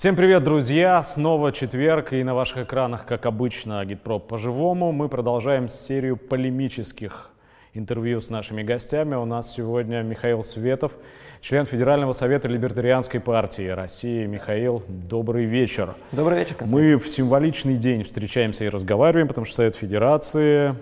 Всем привет, друзья! Снова четверг, и на ваших экранах, как обычно, Агитпроп по-живому. Мы продолжаем серию полемических интервью с нашими гостями. У нас сегодня Михаил Светов, член Федерального совета Либертарианской партии России. Михаил, добрый вечер. Добрый вечер, Константин. Мы в символичный день встречаемся и разговариваем, потому что Совет Федерации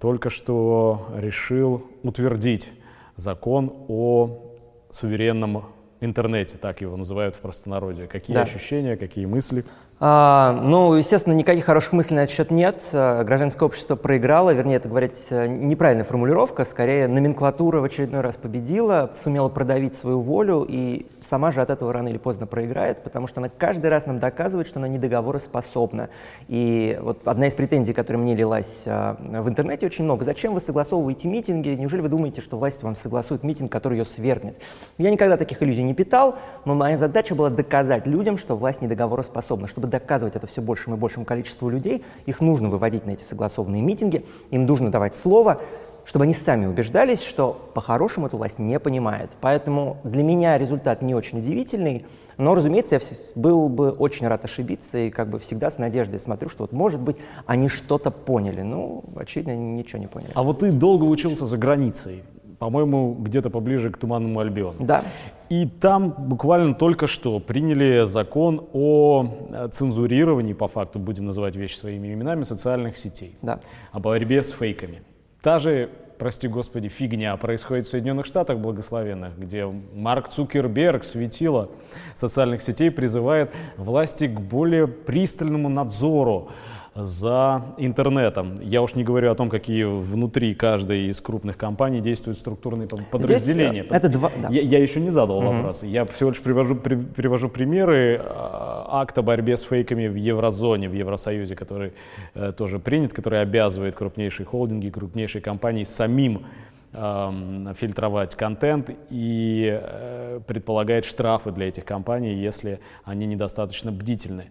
только что решил утвердить закон о суверенном интернете, так его называют в простонародье. Какие Да. ощущения, какие мысли? А, ну, естественно, никаких хороших мыслей на этот счет нет. А, Гражданское общество проиграло, вернее, это говорить э, неправильная формулировка, скорее номенклатура в очередной раз победила, сумела продавить свою волю и сама же от этого рано или поздно проиграет, потому что она каждый раз нам доказывает, что она недоговороспособна. И вот одна из претензий, которая мне лилась а, в интернете очень много. Зачем вы согласовываете митинги? Неужели вы думаете, что власть вам согласует митинг, который ее свергнет? Я никогда таких иллюзий не питал, но моя задача была доказать людям, что власть недоговороспособна. Чтобы доказывать это все большему и большему количеству людей, их нужно выводить на эти согласованные митинги, им нужно давать слово, чтобы они сами убеждались, что по-хорошему эту власть не понимает. Поэтому для меня результат не очень удивительный, но, разумеется, я был бы очень рад ошибиться и как бы всегда с надеждой смотрю, что вот может быть они что-то поняли. Ну, очевидно, ничего не поняли. А вот ты долго учился за границей, по-моему, где-то поближе к Туманному Альбиону. Да. И там буквально только что приняли закон о э, цензурировании, по факту, будем называть вещи своими именами, социальных сетей. Да. О борьбе с фейками. Та же, прости господи, фигня происходит в Соединенных Штатах благословенных, где Марк Цукерберг, светило социальных сетей, призывает власти к более пристальному надзору за интернетом. Я уж не говорю о том, какие внутри каждой из крупных компаний действуют структурные под- подразделения. Здесь, э, это два- да. Я, я еще не задал вопросы. Я всего лишь привожу, при- привожу примеры а, акта о борьбе с фейками в еврозоне, в Евросоюзе, который э, тоже принят, который обязывает крупнейшие холдинги, крупнейшие компании самим ам, фильтровать контент и э, предполагает штрафы для этих компаний, если они недостаточно бдительны.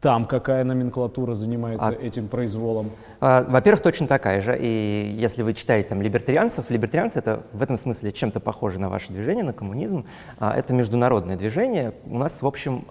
Там какая номенклатура занимается А- этим произволом? А, Во-первых, точно такая же. И если вы читаете там либертарианцев, либертарианцы это в этом смысле чем-то похоже на ваше движение, на коммунизм. А, Это международное движение. У нас, в общем,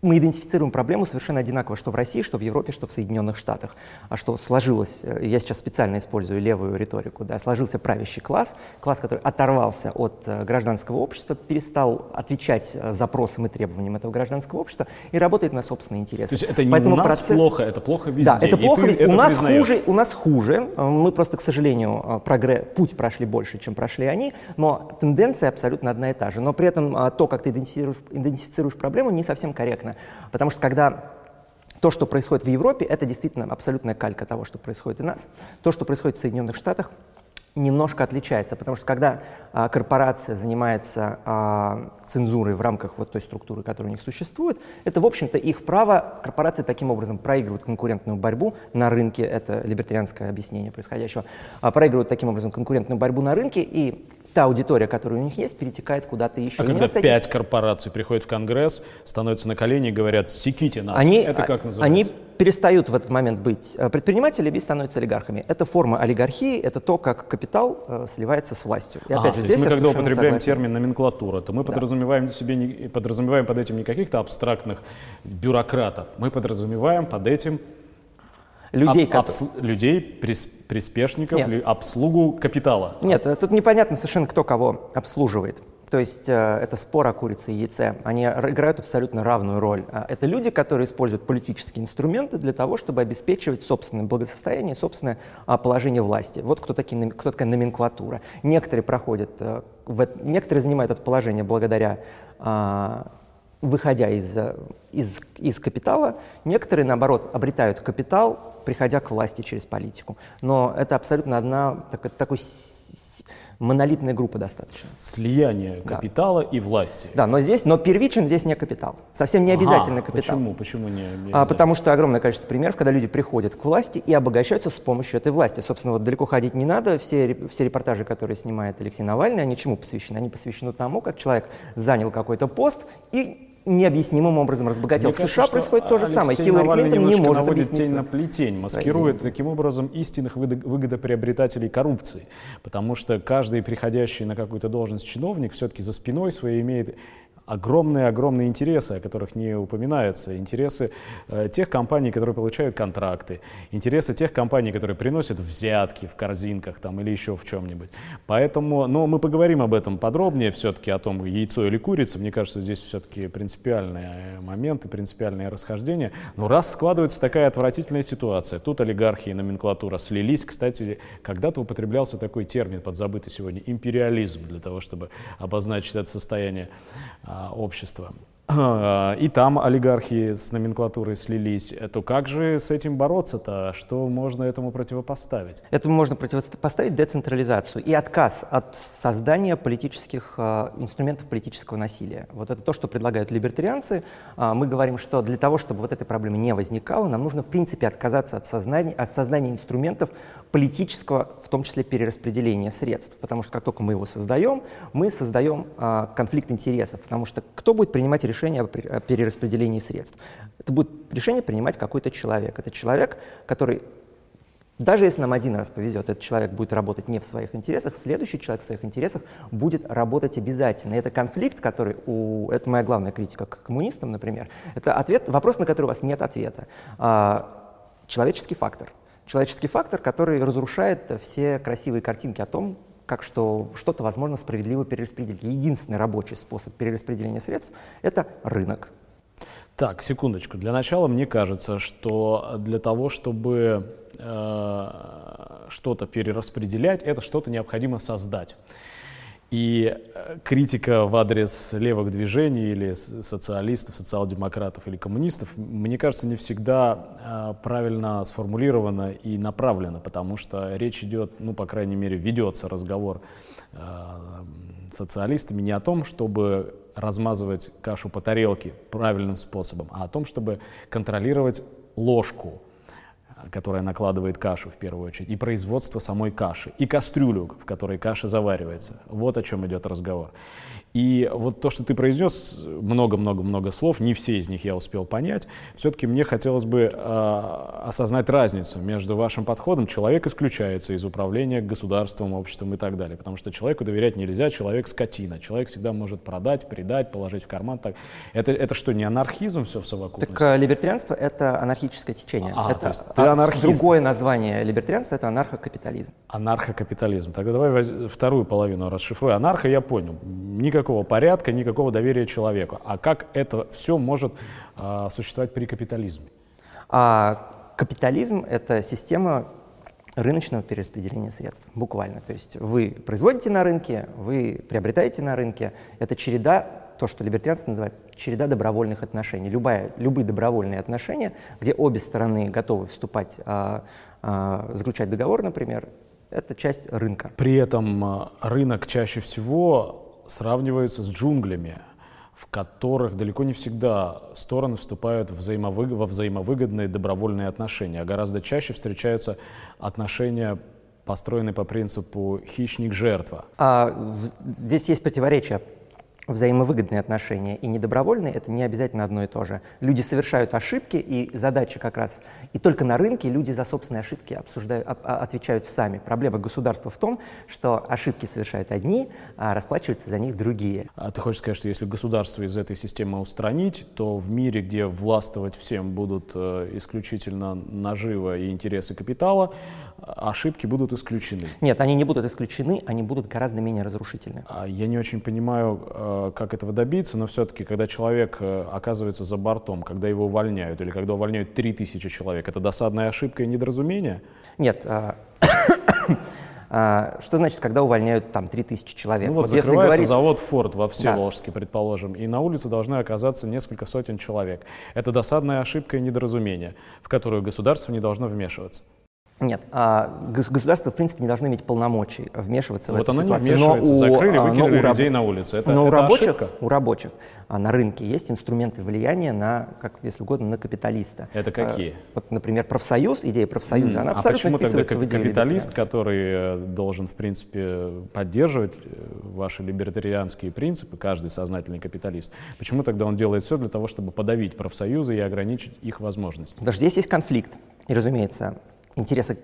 мы идентифицируем проблему совершенно одинаково, что в России, что в Европе, что в Соединенных Штатах. А что сложилось, э, я сейчас специально использую левую риторику, да, сложился правящий класс, класс, который оторвался от э, гражданского общества, перестал отвечать э, запросам и требованиям этого гражданского общества и работает на собственные интересы. То есть это не Поэтому у нас процесс- плохо, это плохо везде. да, это и плохо, это у нас признаешь. хуже, у нас хуже. Мы просто, к сожалению, э, прогре- путь прошли больше, чем прошли они, но тенденция абсолютно одна и та же. Но при этом то, как ты идентифицируешь, идентифицируешь проблему, не совсем корректно. Потому что когда то, что происходит в Европе, это действительно абсолютная калька того, что происходит у нас. То, что происходит в Соединенных Штатах, немножко отличается, потому что когда а, корпорация занимается а, цензурой в рамках вот той структуры, которая у них существует, это, в общем-то, их право. Корпорации таким образом проигрывают конкурентную борьбу на рынке, это либертарианское объяснение происходящего, а, проигрывают таким образом конкурентную борьбу на рынке, и та аудитория, которая у них есть, перетекает куда-то еще. А И когда пять корпораций приходят в Конгресс, становятся на колени и говорят, секите нас. Они, Это как а- называется? они перестают в этот момент быть э, предпринимателями и становятся олигархами. Это форма олигархии, это то, как капитал э, сливается с властью. И опять же, здесь мы когда употребляем согласен. термин номенклатура, то мы подразумеваем, себе не, подразумеваем под этим не каких-то абстрактных бюрократов, мы подразумеваем под этим людей, об- обс- людей, прис- приспешников, Нет. ли- обслугу капитала. Нет, э, тут непонятно совершенно, кто кого обслуживает. То есть э, это спор о курице и яйце. Они играют абсолютно равную роль. А Это люди, которые используют политические инструменты для того, чтобы обеспечивать собственное благосостояние, собственное а, положение власти. Вот кто, такие, кто такая номенклатура. Некоторые проходят, э, в некоторые занимают это положение благодаря а, выходя из, э, из, из капитала, некоторые, наоборот, обретают капитал, приходя к власти через политику. Но это абсолютно одна так- такой монолитная группа достаточно. Слияние Да. капитала и власти. Да, но здесь, но первичен здесь не капитал. Совсем не обязательно Ага, капитал. Почему? Почему не А, потому что огромное количество примеров, когда люди приходят к власти и обогащаются с помощью этой власти. Собственно, вот далеко ходить не надо. Все, все репортажи, которые снимает Алексей Навальный, они чему посвящены? Они посвящены тому, как человек занял какой-то пост и необъяснимым образом разбогател. Мне в кажется, США происходит то же самое. Алексей Хиллари Навальный Клинтон не может объяснить тень на плетень, маскирует таким образом истинных выгодоприобретателей коррупции. Потому что каждый приходящий на какую-то должность чиновник все-таки за спиной своей имеет огромные-огромные интересы, о которых не упоминается. Интересы э, тех компаний, которые получают контракты, интересы тех компаний, которые приносят взятки в корзинках там, или еще в чем-нибудь. Поэтому, но мы поговорим об этом подробнее, все-таки о том, яйцо или курица. Мне кажется, здесь все-таки принципиальные моменты, принципиальные расхождения. Но раз складывается такая отвратительная ситуация, тут олигархи и номенклатура слились. Кстати, когда-то употреблялся такой термин, подзабытый сегодня, империализм, для того, чтобы обозначить это состояние а, общества. И там олигархи с номенклатурой слились, то как же с этим бороться-то? Что можно этому противопоставить? Этому можно противопоставить децентрализацию и отказ от создания политических э, инструментов политического насилия. Вот это то, что предлагают либертарианцы. Э, мы говорим, что для того, чтобы вот этой проблемы не возникало, нам нужно в принципе отказаться от создания, от создания инструментов политического, в том числе перераспределения средств. Потому что как только мы его создаем, мы создаем э, конфликт интересов. Потому что кто будет принимать решение решение о перераспределении средств. Это будет решение принимать какой-то человек. Это человек, который, даже если нам один раз повезет, этот человек будет работать не в своих интересах, следующий человек в своих интересах будет работать обязательно. И это конфликт, который у... Это моя главная критика к коммунистам, например. Это ответ, вопрос, на который у вас нет ответа. А, человеческий фактор. Человеческий фактор, который разрушает все красивые картинки о том, как что что-то возможно справедливо перераспределить. Единственный рабочий способ перераспределения средств – это рынок. Так, секундочку. Для начала мне кажется, что для того, чтобы э, что-то перераспределять, это что-то необходимо создать. И э, критика в адрес левых движений или социалистов, социал-демократов или коммунистов, мне кажется, не всегда э, правильно сформулирована и направлена, потому что речь идет, ну, по крайней мере, ведется разговор э, социалистами не о том, чтобы размазывать кашу по тарелке правильным способом, а о том, чтобы контролировать ложку, которая накладывает кашу в первую очередь, и производство самой каши, и кастрюлю, в которой каша заваривается. Вот о чем идет разговор. И вот то, что ты произнес, много-много-много слов, не все из них я успел понять, все-таки мне хотелось бы э, осознать разницу между вашим подходом. Человек исключается из управления государством, обществом и так далее, потому что человеку доверять нельзя, человек скотина. Человек всегда может продать, предать, положить в карман. Так. Это, это что, не анархизм все в совокупности? Так э, либертарианство — это анархическое течение. А, это, то есть ты анархист. Другое название либертарианства — это анархокапитализм. Анархокапитализм. Тогда давай вторую половину расшифруй. Анархо я понял. Никак никакого порядка, никакого доверия человеку. А как это все может а, существовать при капитализме? А, капитализм — это система рыночного перераспределения средств, буквально. То есть вы производите на рынке, вы приобретаете на рынке. Это череда, то, что либертарианцы называют череда добровольных отношений. Любая, любые добровольные отношения, где обе стороны готовы вступать, а, а, заключать договор, например, это часть рынка. При этом а, рынок чаще всего сравнивается с джунглями, в которых далеко не всегда стороны вступают взаимовыг... во взаимовыгодные добровольные отношения, а гораздо чаще встречаются отношения, построенные по принципу хищник-жертва. А, здесь есть противоречие взаимовыгодные отношения и недобровольные — это не обязательно одно и то же. Люди совершают ошибки, и задача как раз... И только на рынке люди за собственные ошибки обсуждают, а, отвечают сами. Проблема государства в том, что ошибки совершают одни, а расплачиваются за них другие. А ты хочешь сказать, что если государство из этой системы устранить, то в мире, где властвовать всем будут э, исключительно наживы и интересы капитала, ошибки будут исключены? Нет, они не будут исключены, они будут гораздо менее разрушительны. А я не очень понимаю, Э, как этого добиться, но все-таки, когда человек э, оказывается за бортом, когда его увольняют или когда увольняют 3000 человек, это досадная ошибка и недоразумение? Нет. А, а, что значит, когда увольняют там 3000 человек? Ну вот, вот закрывается говорить... завод Ford во Всеволожске, да. предположим, и на улице должны оказаться несколько сотен человек. Это досадная ошибка и недоразумение, в которую государство не должно вмешиваться. Нет, а государство, в принципе, не должно иметь полномочий вмешиваться вот в эту оно ситуацию. не вмешивается, но закрыли, а, выкинули но у людей на улицу. Это, но это у рабочих, ошибка? у рабочих а на рынке есть инструменты влияния на, как если угодно, на капиталиста. Это какие? А, вот, например, профсоюз, идея профсоюза, mm. она абсолютно а почему тогда капиталист, который э, должен, в принципе, поддерживать э, ваши либертарианские принципы, каждый сознательный капиталист, почему тогда он делает все для того, чтобы подавить профсоюзы и ограничить их возможности? Что здесь есть конфликт. И, разумеется, интересы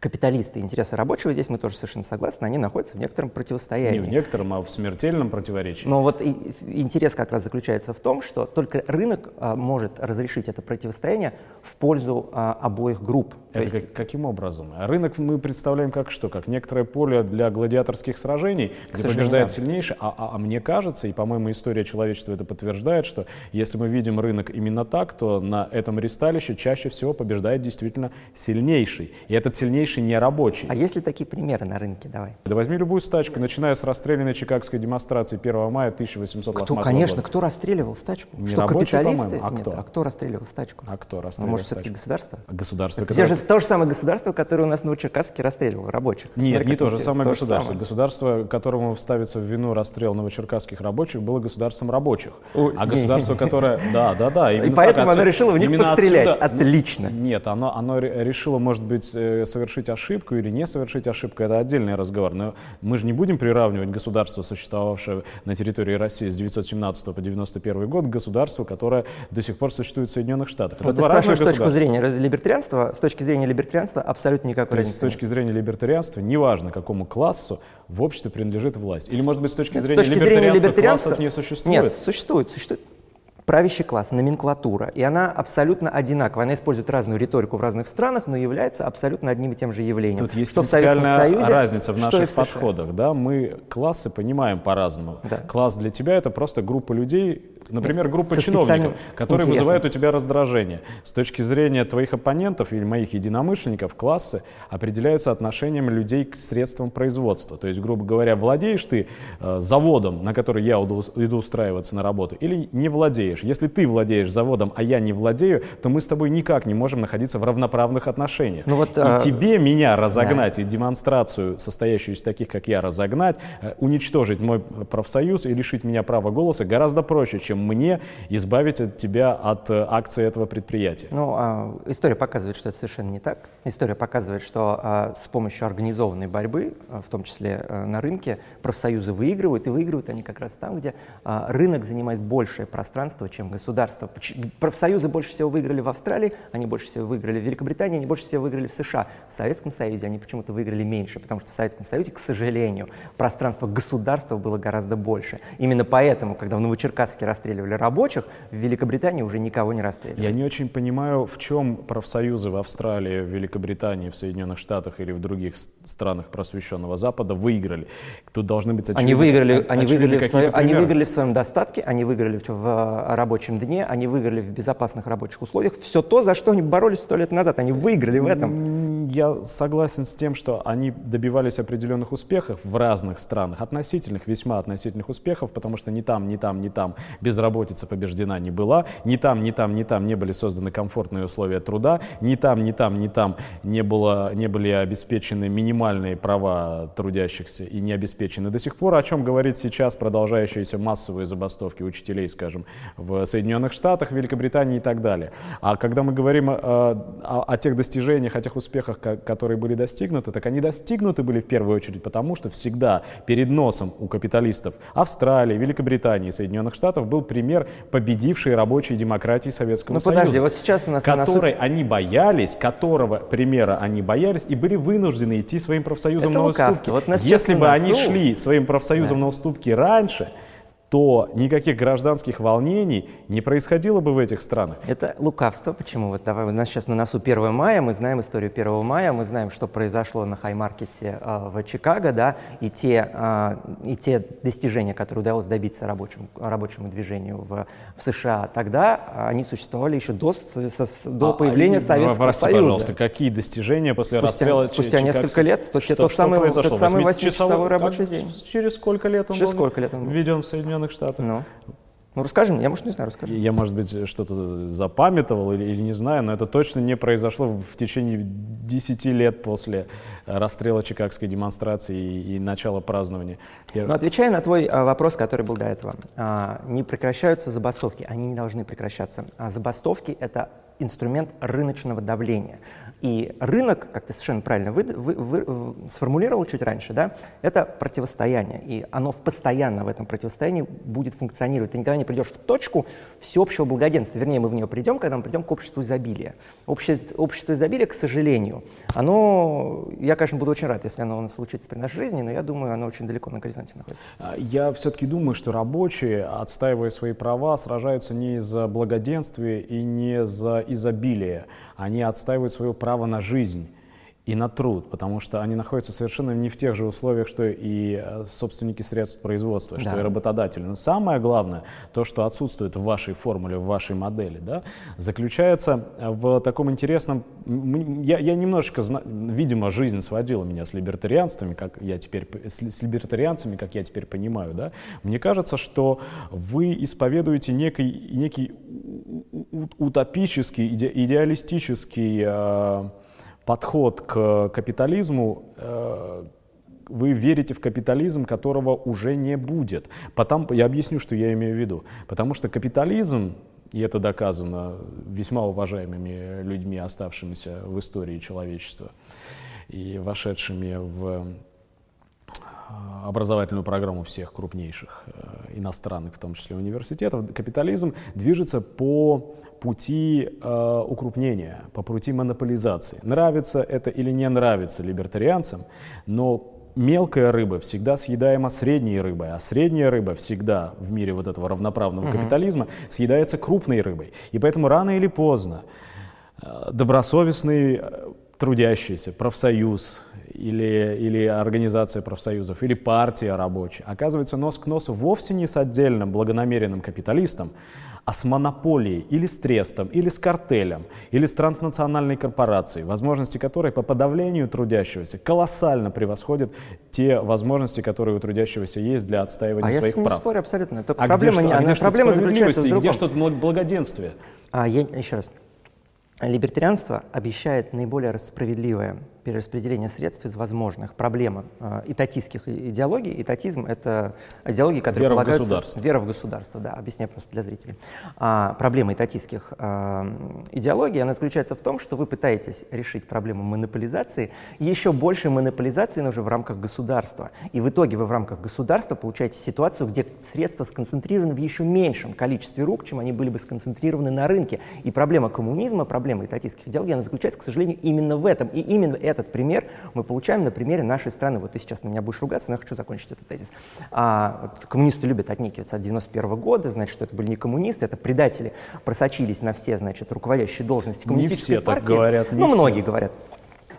капиталисты и интересы рабочего, здесь мы тоже совершенно согласны, они находятся в некотором противостоянии. Не в некотором, а в смертельном противоречии. Но вот интерес как раз заключается в том, что только рынок а, может разрешить это противостояние в пользу а, обоих групп. Это есть... как, каким образом? А рынок мы представляем как что? Как некоторое поле для гладиаторских сражений, где побеждает да. сильнейший. А, а, а мне кажется, и, по-моему, история человечества это подтверждает, что если мы видим рынок именно так, то на этом ристалище чаще всего побеждает действительно сильнейший. И этот сильнейший не рабочий. А есть ли такие примеры на рынке? Давай. Да возьми любую стачку, начиная с расстрелянной чикагской демонстрации 1 мая 1800 Кто, конечно, года. кто расстреливал стачку? Не что, рабочий, капиталисты? А кто? Нет, а кто расстреливал стачку? А кто расстреливал ну, может, все-таки государство? Государство. Это которое... же то же самое государство, которое у нас в Новочеркасске расстреливало рабочих. Нет, Смотри, не то же самое то государство. Самое. Государство, которому вставится в вину расстрел новочеркасских рабочих, было государством рабочих. О, а государство, которое... Да, да, да. И поэтому оно решило в них пострелять. Отлично. Нет, оно, решило, может быть, э, совершить ошибку или не совершить ошибку. Это отдельный разговор. Но мы же не будем приравнивать государство, существовавшее на территории России с 917 по 91 год, к государству, которое до сих пор существует в Соединенных Штатах. Вот ты спрашиваешь точку зрения либертарианства. С точки зрения либертарианства абсолютно никакой разницы. С точки зрения либертарианства, неважно, какому классу в обществе принадлежит власть. Или, может быть, с точки зрения, с точки либертарианства, зрения либертарианства классов не существует? Нет, существует. Существует правящий класс, номенклатура, и она абсолютно одинаковая. Она использует разную риторику в разных странах, но является абсолютно одним и тем же явлением. Тут есть что в Советском Союзе, разница в наших в подходах. Да? Мы классы понимаем по-разному. Да. Класс для тебя это просто группа людей, например, группа Со чиновников, которые интересом. вызывают у тебя раздражение. С точки зрения твоих оппонентов или моих единомышленников, классы определяются отношением людей к средствам производства. То есть, грубо говоря, владеешь ты э, заводом, на который я иду устраиваться на работу, или не владеешь владеешь. Если ты владеешь заводом, а я не владею, то мы с тобой никак не можем находиться в равноправных отношениях. Ну вот, и а... тебе меня разогнать да. и демонстрацию, состоящую из таких, как я, разогнать, э, уничтожить мой профсоюз и лишить меня права голоса гораздо проще, чем мне избавить от тебя от э, акции этого предприятия. Ну, а, история показывает, что это совершенно не так. История показывает, что а, с помощью организованной борьбы, а, в том числе а, на рынке, профсоюзы выигрывают, и выигрывают они как раз там, где рынок занимает большее пространство, чем государство. Профсоюзы больше всего выиграли в Австралии, они больше всего выиграли в Великобритании, они больше всего выиграли в США. В Советском Союзе они почему-то выиграли меньше, потому что в Советском Союзе, к сожалению, пространство государства было гораздо больше. Именно поэтому, когда в Новочеркасске расстреливали рабочих, в Великобритании уже никого не расстреливали. Я не очень понимаю, в чем профсоюзы в Австралии, в Великобритании, в Соединенных Штатах или в других странах просвещенного Запада выиграли. Тут должны быть очевидны, они выиграли, они выиграли, в своем, они выиграли в своем достатке, они выиграли в, в рабочем дне, они выиграли в безопасных рабочих условиях. Все то, за что они боролись сто лет назад, они выиграли в этом. Я согласен с тем, что они добивались определенных успехов в разных странах, относительных, весьма относительных успехов, потому что ни там, ни там, ни там безработица побеждена не была, ни там, ни там, ни там не были созданы комфортные условия труда, ни там, ни там, ни там не, было, не были обеспечены минимальные права трудящихся и не обеспечены до сих пор, о чем говорит сейчас продолжающиеся массовые забастовки учителей, скажем, в Соединенных Штатах, Великобритании и так далее. А когда мы говорим о, о, о тех достижениях, о тех успехах, которые были достигнуты, так они достигнуты были в первую очередь потому, что всегда перед носом у капиталистов Австралии, Великобритании, Соединенных Штатов был пример победившей рабочей демократии Советского ну, Союза. подожди, вот сейчас у нас которой носу... они боялись, которого примера они боялись и были вынуждены идти своим профсоюзом Это на уступки. Вот Если бы они шли своим профсоюзом да. на уступки раньше, то никаких гражданских волнений не происходило бы в этих странах. Это лукавство. Почему? Вот давай, у нас сейчас на носу 1 мая, мы знаем историю 1 мая, мы знаем, что произошло на хай-маркете э, в Чикаго, да, и те, э, и те достижения, которые удалось добиться рабочему, рабочему движению в, в США тогда, они существовали еще до, со, до а, появления а, Советского прости, Союза. пожалуйста, какие достижения после спустя, расстрела Спустя несколько лет, то, что, тот, что самый, тот самый 8-часовой рабочий день. Через сколько лет он Через был сколько лет он был? введен в Соединенные Соединенных Штатах. Ну. Ну, расскажи мне, я, может, не знаю, расскажи. Я, может быть, что-то запамятовал или, или не знаю, но это точно не произошло в течение 10 лет после расстрела Чикагской демонстрации и, и начала празднования. Я... Ну, отвечая на твой а, вопрос, который был до этого, а, не прекращаются забастовки, они не должны прекращаться. А забастовки — это инструмент рыночного давления. И рынок, как ты совершенно правильно вы, вы, вы, сформулировал чуть раньше, да, это противостояние. И оно в постоянно в этом противостоянии будет функционировать. Ты никогда не придешь в точку всеобщего благоденствия. Вернее, мы в нее придем, когда мы придем к обществу изобилия. Общество, общество изобилия, к сожалению, оно, я, конечно, буду очень рад, если оно у нас случится при нашей жизни, но я думаю, оно очень далеко на горизонте находится. А, я все-таки думаю, что рабочие, отстаивая свои права, сражаются не за благоденствие и не за изобилие. Они отстаивают свое право на жизнь и на труд, потому что они находятся совершенно не в тех же условиях, что и э, собственники средств производства, да. что и работодатели. Но самое главное, то, что отсутствует в вашей формуле, в вашей модели, да, заключается в таком интересном... Я, я немножечко, видимо, жизнь сводила меня с либертарианствами, как я теперь, с, с либертарианцами, как я теперь понимаю, да. Мне кажется, что вы исповедуете некий, некий утопический, иде, идеалистический э, подход к капитализму, э, вы верите в капитализм, которого уже не будет. Потом, я объясню, что я имею в виду. Потому что капитализм, и это доказано весьма уважаемыми людьми, оставшимися в истории человечества и вошедшими в образовательную программу всех крупнейших э, иностранных, в том числе университетов, капитализм движется по пути э, укрупнения, по пути монополизации. Нравится это или не нравится либертарианцам, но мелкая рыба всегда съедаема средней рыбой, а средняя рыба всегда в мире вот этого равноправного угу. капитализма съедается крупной рыбой. И поэтому рано или поздно э, добросовестный э, трудящийся, профсоюз или, или организация профсоюзов, или партия рабочая оказывается нос к носу вовсе не с отдельным благонамеренным капиталистом, а с монополией или с трестом, или с картелем, или с транснациональной корпорацией, возможности которой по подавлению трудящегося колоссально превосходят те возможности, которые у трудящегося есть для отстаивания а своих я прав. не спорю абсолютно. Это а проблема, где, не, а где проблема заключается в другом. где что-то благоденствие? А, я, еще раз. Либертарианство обещает наиболее справедливое перераспределение средств из возможных. Проблема э, итатистских идеологий. Итатизм — это идеологии, которые вера полагаются... В государство. Вера в государство. да, объясняю просто для зрителей. А, проблема итатистских э, идеологий, она заключается в том, что вы пытаетесь решить проблему монополизации, еще больше монополизации, но уже в рамках государства. И в итоге вы в рамках государства получаете ситуацию, где средства сконцентрированы в еще меньшем количестве рук, чем они были бы сконцентрированы на рынке. И проблема коммунизма, проблема итатистских идеологий, она заключается, к сожалению, именно в этом. И именно это этот пример мы получаем на примере нашей страны. Вот ты сейчас на меня будешь ругаться, но я хочу закончить этот тезис. А, вот коммунисты любят отнекиваться от 91 года, значит, что это были не коммунисты, это предатели просочились на все, значит, руководящие должности коммунистической не все партии. Так говорят, ну, все. многие говорят.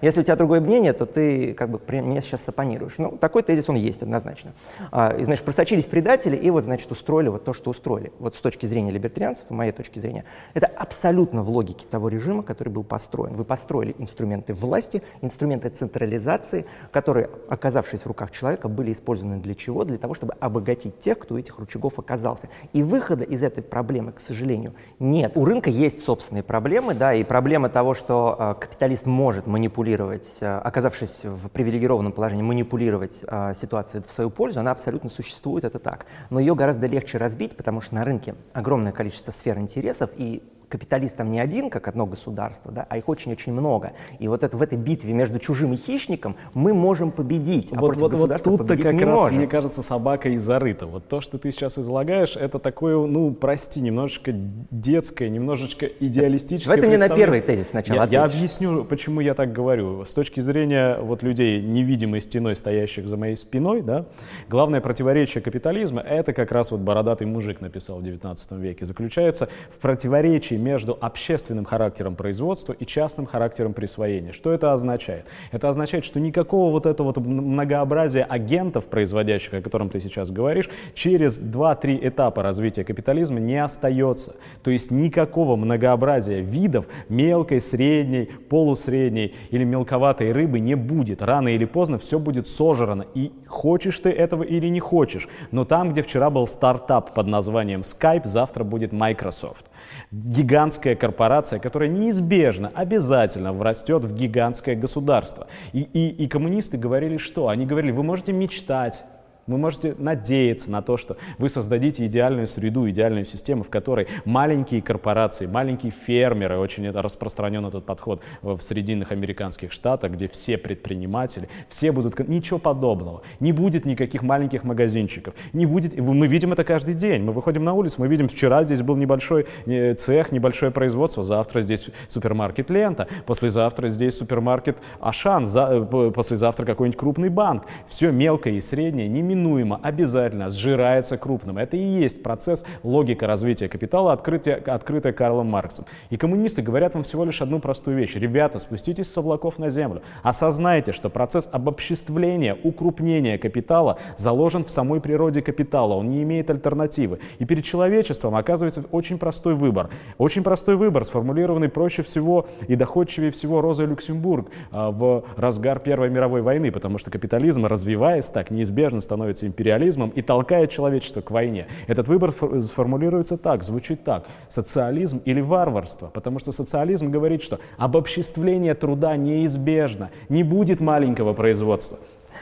Если у тебя другое мнение, то ты как бы мне сейчас оппонируешь. Ну, такой тезис он есть однозначно. А, и, значит, просочились предатели и вот, значит, устроили вот то, что устроили. Вот с точки зрения либертарианцев, и моей точки зрения, это абсолютно в логике того режима, который был построен. Вы построили инструменты власти, инструменты централизации, которые, оказавшись в руках человека, были использованы для чего? Для того, чтобы обогатить тех, кто у этих рычагов оказался. И выхода из этой проблемы, к сожалению, нет. У рынка есть собственные проблемы, да, и проблема того, что э, капиталист может манипулировать манипулировать, э, оказавшись в привилегированном положении, манипулировать а, ситуацией в свою пользу, она абсолютно существует, это так. Но ее гораздо легче разбить, потому что на рынке огромное количество сфер интересов, и капиталистам не один, как одно государство, да, а их очень-очень много. И вот это, в этой битве между чужим и хищником мы можем победить, а вот, против вот, вот тут-то как не раз, можем. мне кажется, собака и зарыта. Вот то, что ты сейчас излагаешь, это такое, ну, прости, немножечко детское, немножечко идеалистическое. Это мне на первый тезис сначала я, я объясню, почему я так говорю. С точки зрения вот людей, невидимой стеной, стоящих за моей спиной, да, главное противоречие капитализма, это как раз вот бородатый мужик написал в 19 веке, заключается в противоречии между общественным характером производства и частным характером присвоения. Что это означает? Это означает, что никакого вот этого вот многообразия агентов, производящих, о котором ты сейчас говоришь, через 2-3 этапа развития капитализма не остается. То есть никакого многообразия видов мелкой, средней, полусредней или мелковатой рыбы не будет. Рано или поздно все будет сожрано. И хочешь ты этого или не хочешь. Но там, где вчера был стартап под названием Skype, завтра будет Microsoft гигантская корпорация, которая неизбежно, обязательно врастет в гигантское государство. И, и, и коммунисты говорили что? Они говорили, вы можете мечтать, Вы можете надеяться на то, что вы создадите идеальную среду, идеальную систему, в которой маленькие корпорации, маленькие фермеры, очень распространен этот подход в срединных американских штатах, где все предприниматели, все будут... Ничего подобного. Не будет никаких маленьких магазинчиков. Не будет... Мы видим это каждый день. Мы выходим на улицу, мы видим, вчера здесь был небольшой э, цех, небольшое производство, завтра здесь супермаркет «Лента», послезавтра здесь супермаркет «Ашан», за... Э, послезавтра какой-нибудь крупный банк. Все мелкое и среднее неминуемо, обязательно сжирается крупным. Это и есть процесс, логика развития капитала, открытие, открытая Карлом Марксом. И коммунисты говорят вам всего лишь одну простую вещь. Ребята, спуститесь с облаков на землю. Осознайте, что процесс обобществления, укрупнения капитала заложен в самой природе капитала. Он не имеет альтернативы. И перед человечеством оказывается очень простой выбор. Очень простой выбор, сформулированный проще всего и доходчивее всего Розой Люксембург а, в разгар Первой мировой войны, потому что капитализм, развиваясь так, неизбежно становится империализмом и толкает человечество к войне. Этот выбор сформулируется так, звучит так. Социализм или варварство? Потому что социализм говорит, что обобществление труда неизбежно, не будет маленького производства.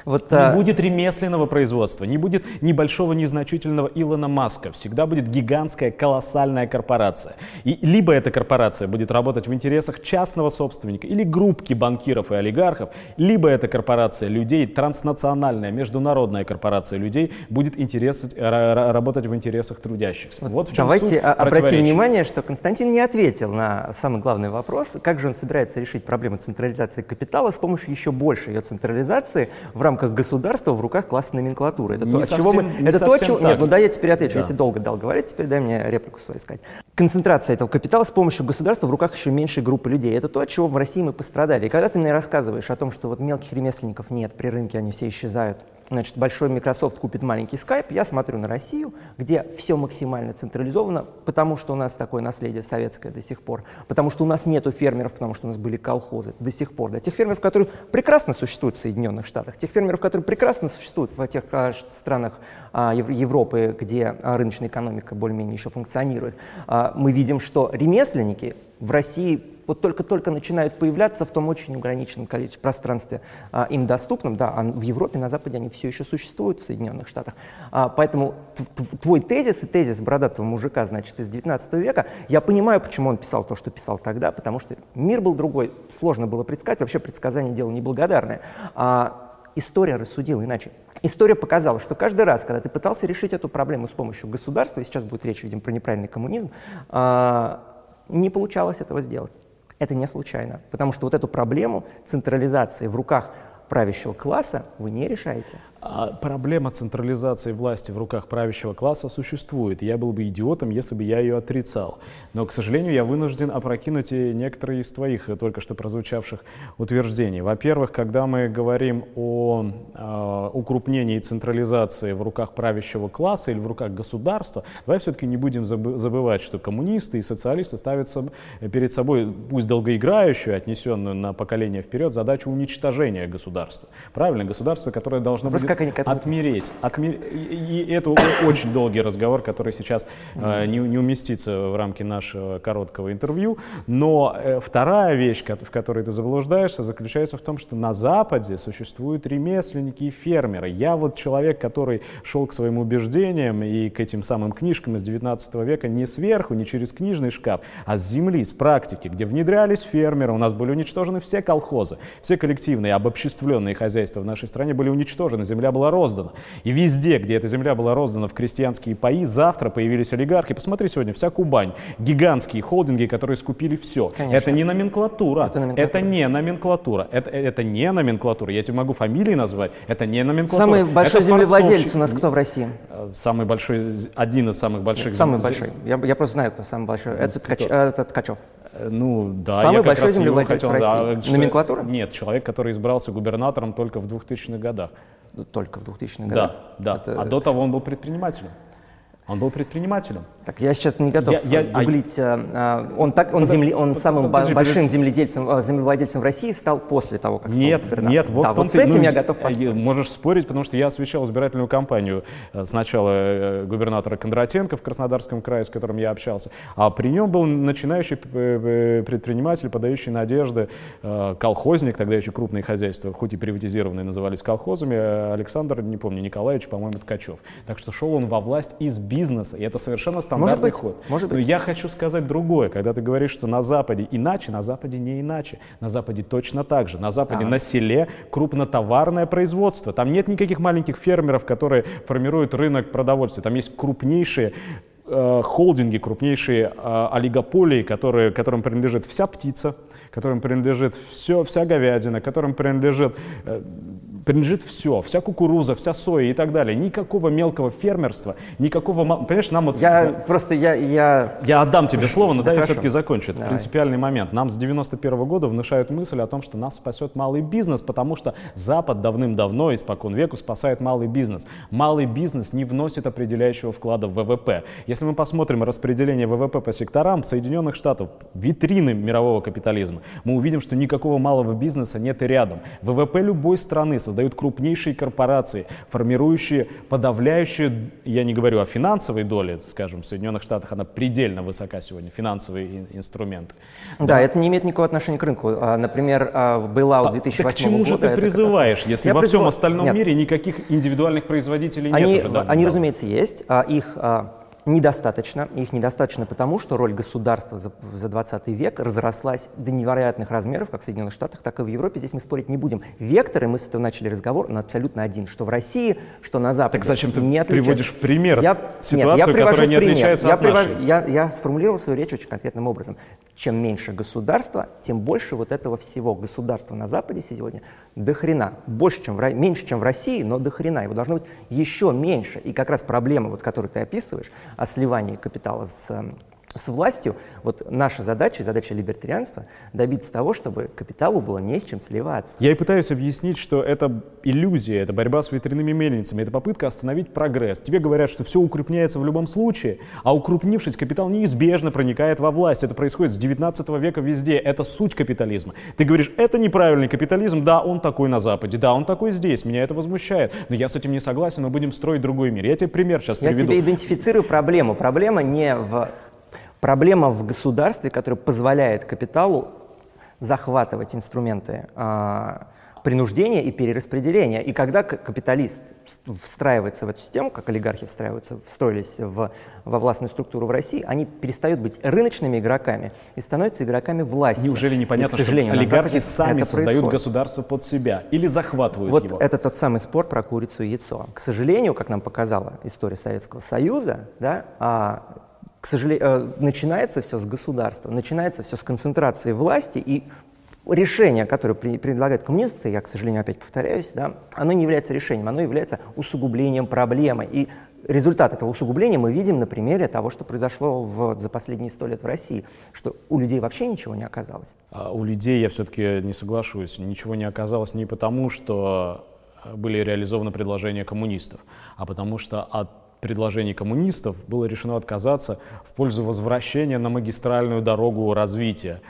Вот, не а... будет ремесленного производства, не будет небольшого незначительного Илона Маска. Всегда будет гигантская колоссальная корпорация. И либо эта корпорация будет работать в интересах частного собственника или группки банкиров и олигархов, либо эта корпорация людей, транснациональная, международная корпорация людей, будет интерес, работать в интересах трудящихся. Вот, вот в чем Давайте обратим внимание, что Константин не ответил на самый главный вопрос, как же он собирается решить проблему централизации капитала с помощью еще большей ее централизации в рамках государства в руках класса номенклатуры. Это не то, совсем, чего мы... Это то, чего... Нет, ну да, я теперь отвечу. Да. Я тебе долго дал говорить, теперь дай мне реплику свою искать. Концентрация этого капитала с помощью государства в руках еще меньшей группы людей. Это то, от чего в России мы пострадали. И когда ты мне рассказываешь о том, что вот мелких ремесленников нет, при рынке они все исчезают, значит, большой Microsoft купит маленький Skype, я смотрю на Россию, где все максимально централизовано, потому что у нас такое наследие советское до сих пор, потому что у нас нету фермеров, потому что у нас были колхозы до сих пор, да, тех фермеров, которые прекрасно существуют в Соединенных Штатах, тех фермеров, которые прекрасно существуют в тех а, странах а, Европы, где а, рыночная экономика более-менее еще функционирует, а, мы видим, что ремесленники в России вот только-только начинают появляться в том очень ограниченном количестве пространстве а, им доступном. Да, а в Европе, на Западе они все еще существуют, в Соединенных Штатах. А, поэтому твой тезис и тезис бородатого мужика, значит, из 19 века, я понимаю, почему он писал то, что писал тогда, потому что мир был другой, сложно было предсказать, вообще предсказание дело неблагодарное. А, история рассудила иначе. История показала, что каждый раз, когда ты пытался решить эту проблему с помощью государства, и сейчас будет речь, видимо, про неправильный коммунизм, а, не получалось этого сделать. Это не случайно, потому что вот эту проблему централизации в руках правящего класса вы не решаете. А проблема централизации власти в руках правящего класса существует. Я был бы идиотом, если бы я ее отрицал. Но, к сожалению, я вынужден опрокинуть и некоторые из твоих только что прозвучавших утверждений. Во-первых, когда мы говорим о э, укрупнении и централизации в руках правящего класса или в руках государства, давай все-таки не будем забывать, что коммунисты и социалисты ставят перед собой, пусть долгоиграющую, отнесенную на поколение вперед, задачу уничтожения государства. Правильно, государство, которое должно быть как они к этому... Отмереть. Отмер... И, это очень долгий разговор, который сейчас э, не, не уместится в рамки нашего короткого интервью. Но э, вторая вещь, в которой ты заблуждаешься, заключается в том, что на Западе существуют ремесленники и фермеры. Я вот человек, который шел к своим убеждениям и к этим самым книжкам из 19 века не сверху, не через книжный шкаф, а с земли, с практики, где внедрялись фермеры, у нас были уничтожены все колхозы, все коллективные, обобществленные хозяйства в нашей стране были уничтожены, земля была роздана. И везде, где эта земля была роздана в крестьянские паи, завтра появились олигархи. Посмотри сегодня, вся Кубань, гигантские холдинги, которые скупили все. Конечно. Это не номенклатура. Это, номенклатура. это не номенклатура. Это, это не номенклатура. Я тебе могу фамилии назвать. Это не номенклатура. Самый большой это землевладелец у нас кто в России? Э, самый большой, один из самых больших. Нет, самый большой. Я, я просто знаю, кто самый большой. Это, Ткач, это Ткачев. Э, ну, да. Самый большой землевладелец хотел, в России. Да, Номенклатура? Нет, человек, который избрался губернатором только в 2000-х годах только в 2000-х годах. Да, да. Это... А до того он был предпринимателем. Он был предпринимателем. Так, я сейчас не готов Я- я- а- гуглить. а, он так, он, Подо- земли, он под- самым подожди, большим подожди. земледельцем, землевладельцем в России стал после того, как стал Нет, нет, вот да, в том вот с этим я готов э, поспорить. Можешь спорить, потому что я освещал избирательную кампанию э, сначала э, губернатора Кондратенко в Краснодарском крае, с которым я общался, а при нем был начинающий предприниматель, подающий надежды, э, колхозник, тогда еще крупные хозяйства, хоть и приватизированные, назывались колхозами, э, Александр, не помню, Николаевич, по-моему, Ткачев. Так что шел он во власть из бизнеса, и это совершенно стандартный быть, ход. может Но быть. я хочу сказать другое, когда ты говоришь, что на Западе иначе, на Западе не иначе. На Западе точно так же. На Западе Так. на селе крупнотоварное производство. Там нет никаких маленьких фермеров, которые формируют рынок продовольствия. Там есть крупнейшие э, холдинги, крупнейшие э, олигополии, которые, которым принадлежит вся птица, которым принадлежит все, вся говядина, которым принадлежит, э, принадлежит все, вся кукуруза, вся соя и так далее. Никакого мелкого фермерства, никакого... ма- Понимаешь, нам вот... Я просто, я, я Я отдам тебе слово, но Да дай я все-таки закончу. Это Давай. принципиальный момент. Нам с 91 года внушают мысль о том, что нас спасет малый бизнес, потому что Запад давным-давно, испокон веку, спасает малый бизнес. Малый бизнес не вносит определяющего вклада в ВВП. Если мы посмотрим распределение ВВП по секторам Соединенных Штатов, витрины мирового капитализма, мы увидим, что никакого малого бизнеса нет и рядом. ВВП любой страны создают крупнейшие корпорации, формирующие подавляющие, я не говорю о финансовой доле, скажем, в Соединенных Штатах она предельно высока сегодня, финансовые ин- инструменты. Да, это не имеет никакого отношения к рынку. А, Например, а, в Bailout А, 2008 так к чему же года ты это призываешь, если Я во всем призываю- остальном Нет, мире никаких индивидуальных производителей нет Они, уже давно? они разумеется, есть. а Их недостаточно. Их недостаточно потому, что роль государства за, за 20 век разрослась до невероятных размеров, как в Соединенных Штатах, так и в Европе. Здесь мы спорить не будем. Векторы, мы с этого начали разговор, он абсолютно один. Что в России, что на Западе. Так зачем ты не отличается. приводишь в пример я, ситуацию, нет, я которая не пример. отличается я от нашей? привожу- я, я сформулировал свою речь очень конкретным образом. Чем меньше государства, тем больше вот этого всего. Государства на Западе сегодня до хрена. Больше, чем в, меньше, чем в России, но до хрена. Его должно быть еще меньше. И как раз проблема, вот, которую ты описываешь, о сливании капитала с, эм, с властью, вот наша задача, задача либертарианства, добиться того, чтобы капиталу было не с чем сливаться. Я и пытаюсь объяснить, что это иллюзия, это борьба с ветряными мельницами, это попытка остановить прогресс. Тебе говорят, что все укрупняется в любом случае, а укрупнившись, капитал неизбежно проникает во власть. Это происходит с 19 века везде. Это суть капитализма. Ты говоришь, это неправильный капитализм, да, он такой на Западе, да, он такой здесь, меня это возмущает, но я с этим не согласен, мы будем строить другой мир. Я тебе пример сейчас Я приведу. тебе идентифицирую проблему. Проблема не в проблема в государстве, которое позволяет капиталу захватывать инструменты а, принуждения и перераспределения. И когда капиталист вс- встраивается в эту систему, как олигархи встраиваются, встроились в, во властную структуру в России, они перестают быть рыночными игроками и становятся игроками власти. Неужели И, непонятно, к сожалению, что олигархи сами создают происходит. государство под себя или захватывают Вот его? это тот самый спор про курицу и яйцо. К сожалению, как нам показала история Советского Союза, да, а, сожалению, начинается все с государства, начинается все с концентрации власти и решение, которое предлагают коммунисты, я, к сожалению, опять повторяюсь, да, оно не является решением, оно является усугублением проблемы. И результат этого усугубления мы видим на примере того, что произошло в- за последние сто лет в России, что у людей вообще ничего не оказалось. А У людей я все-таки не соглашусь. Ничего не оказалось не потому, что э, были реализованы предложения коммунистов, а потому что от предложений коммунистов было решено отказаться в пользу возвращения на магистральную дорогу развития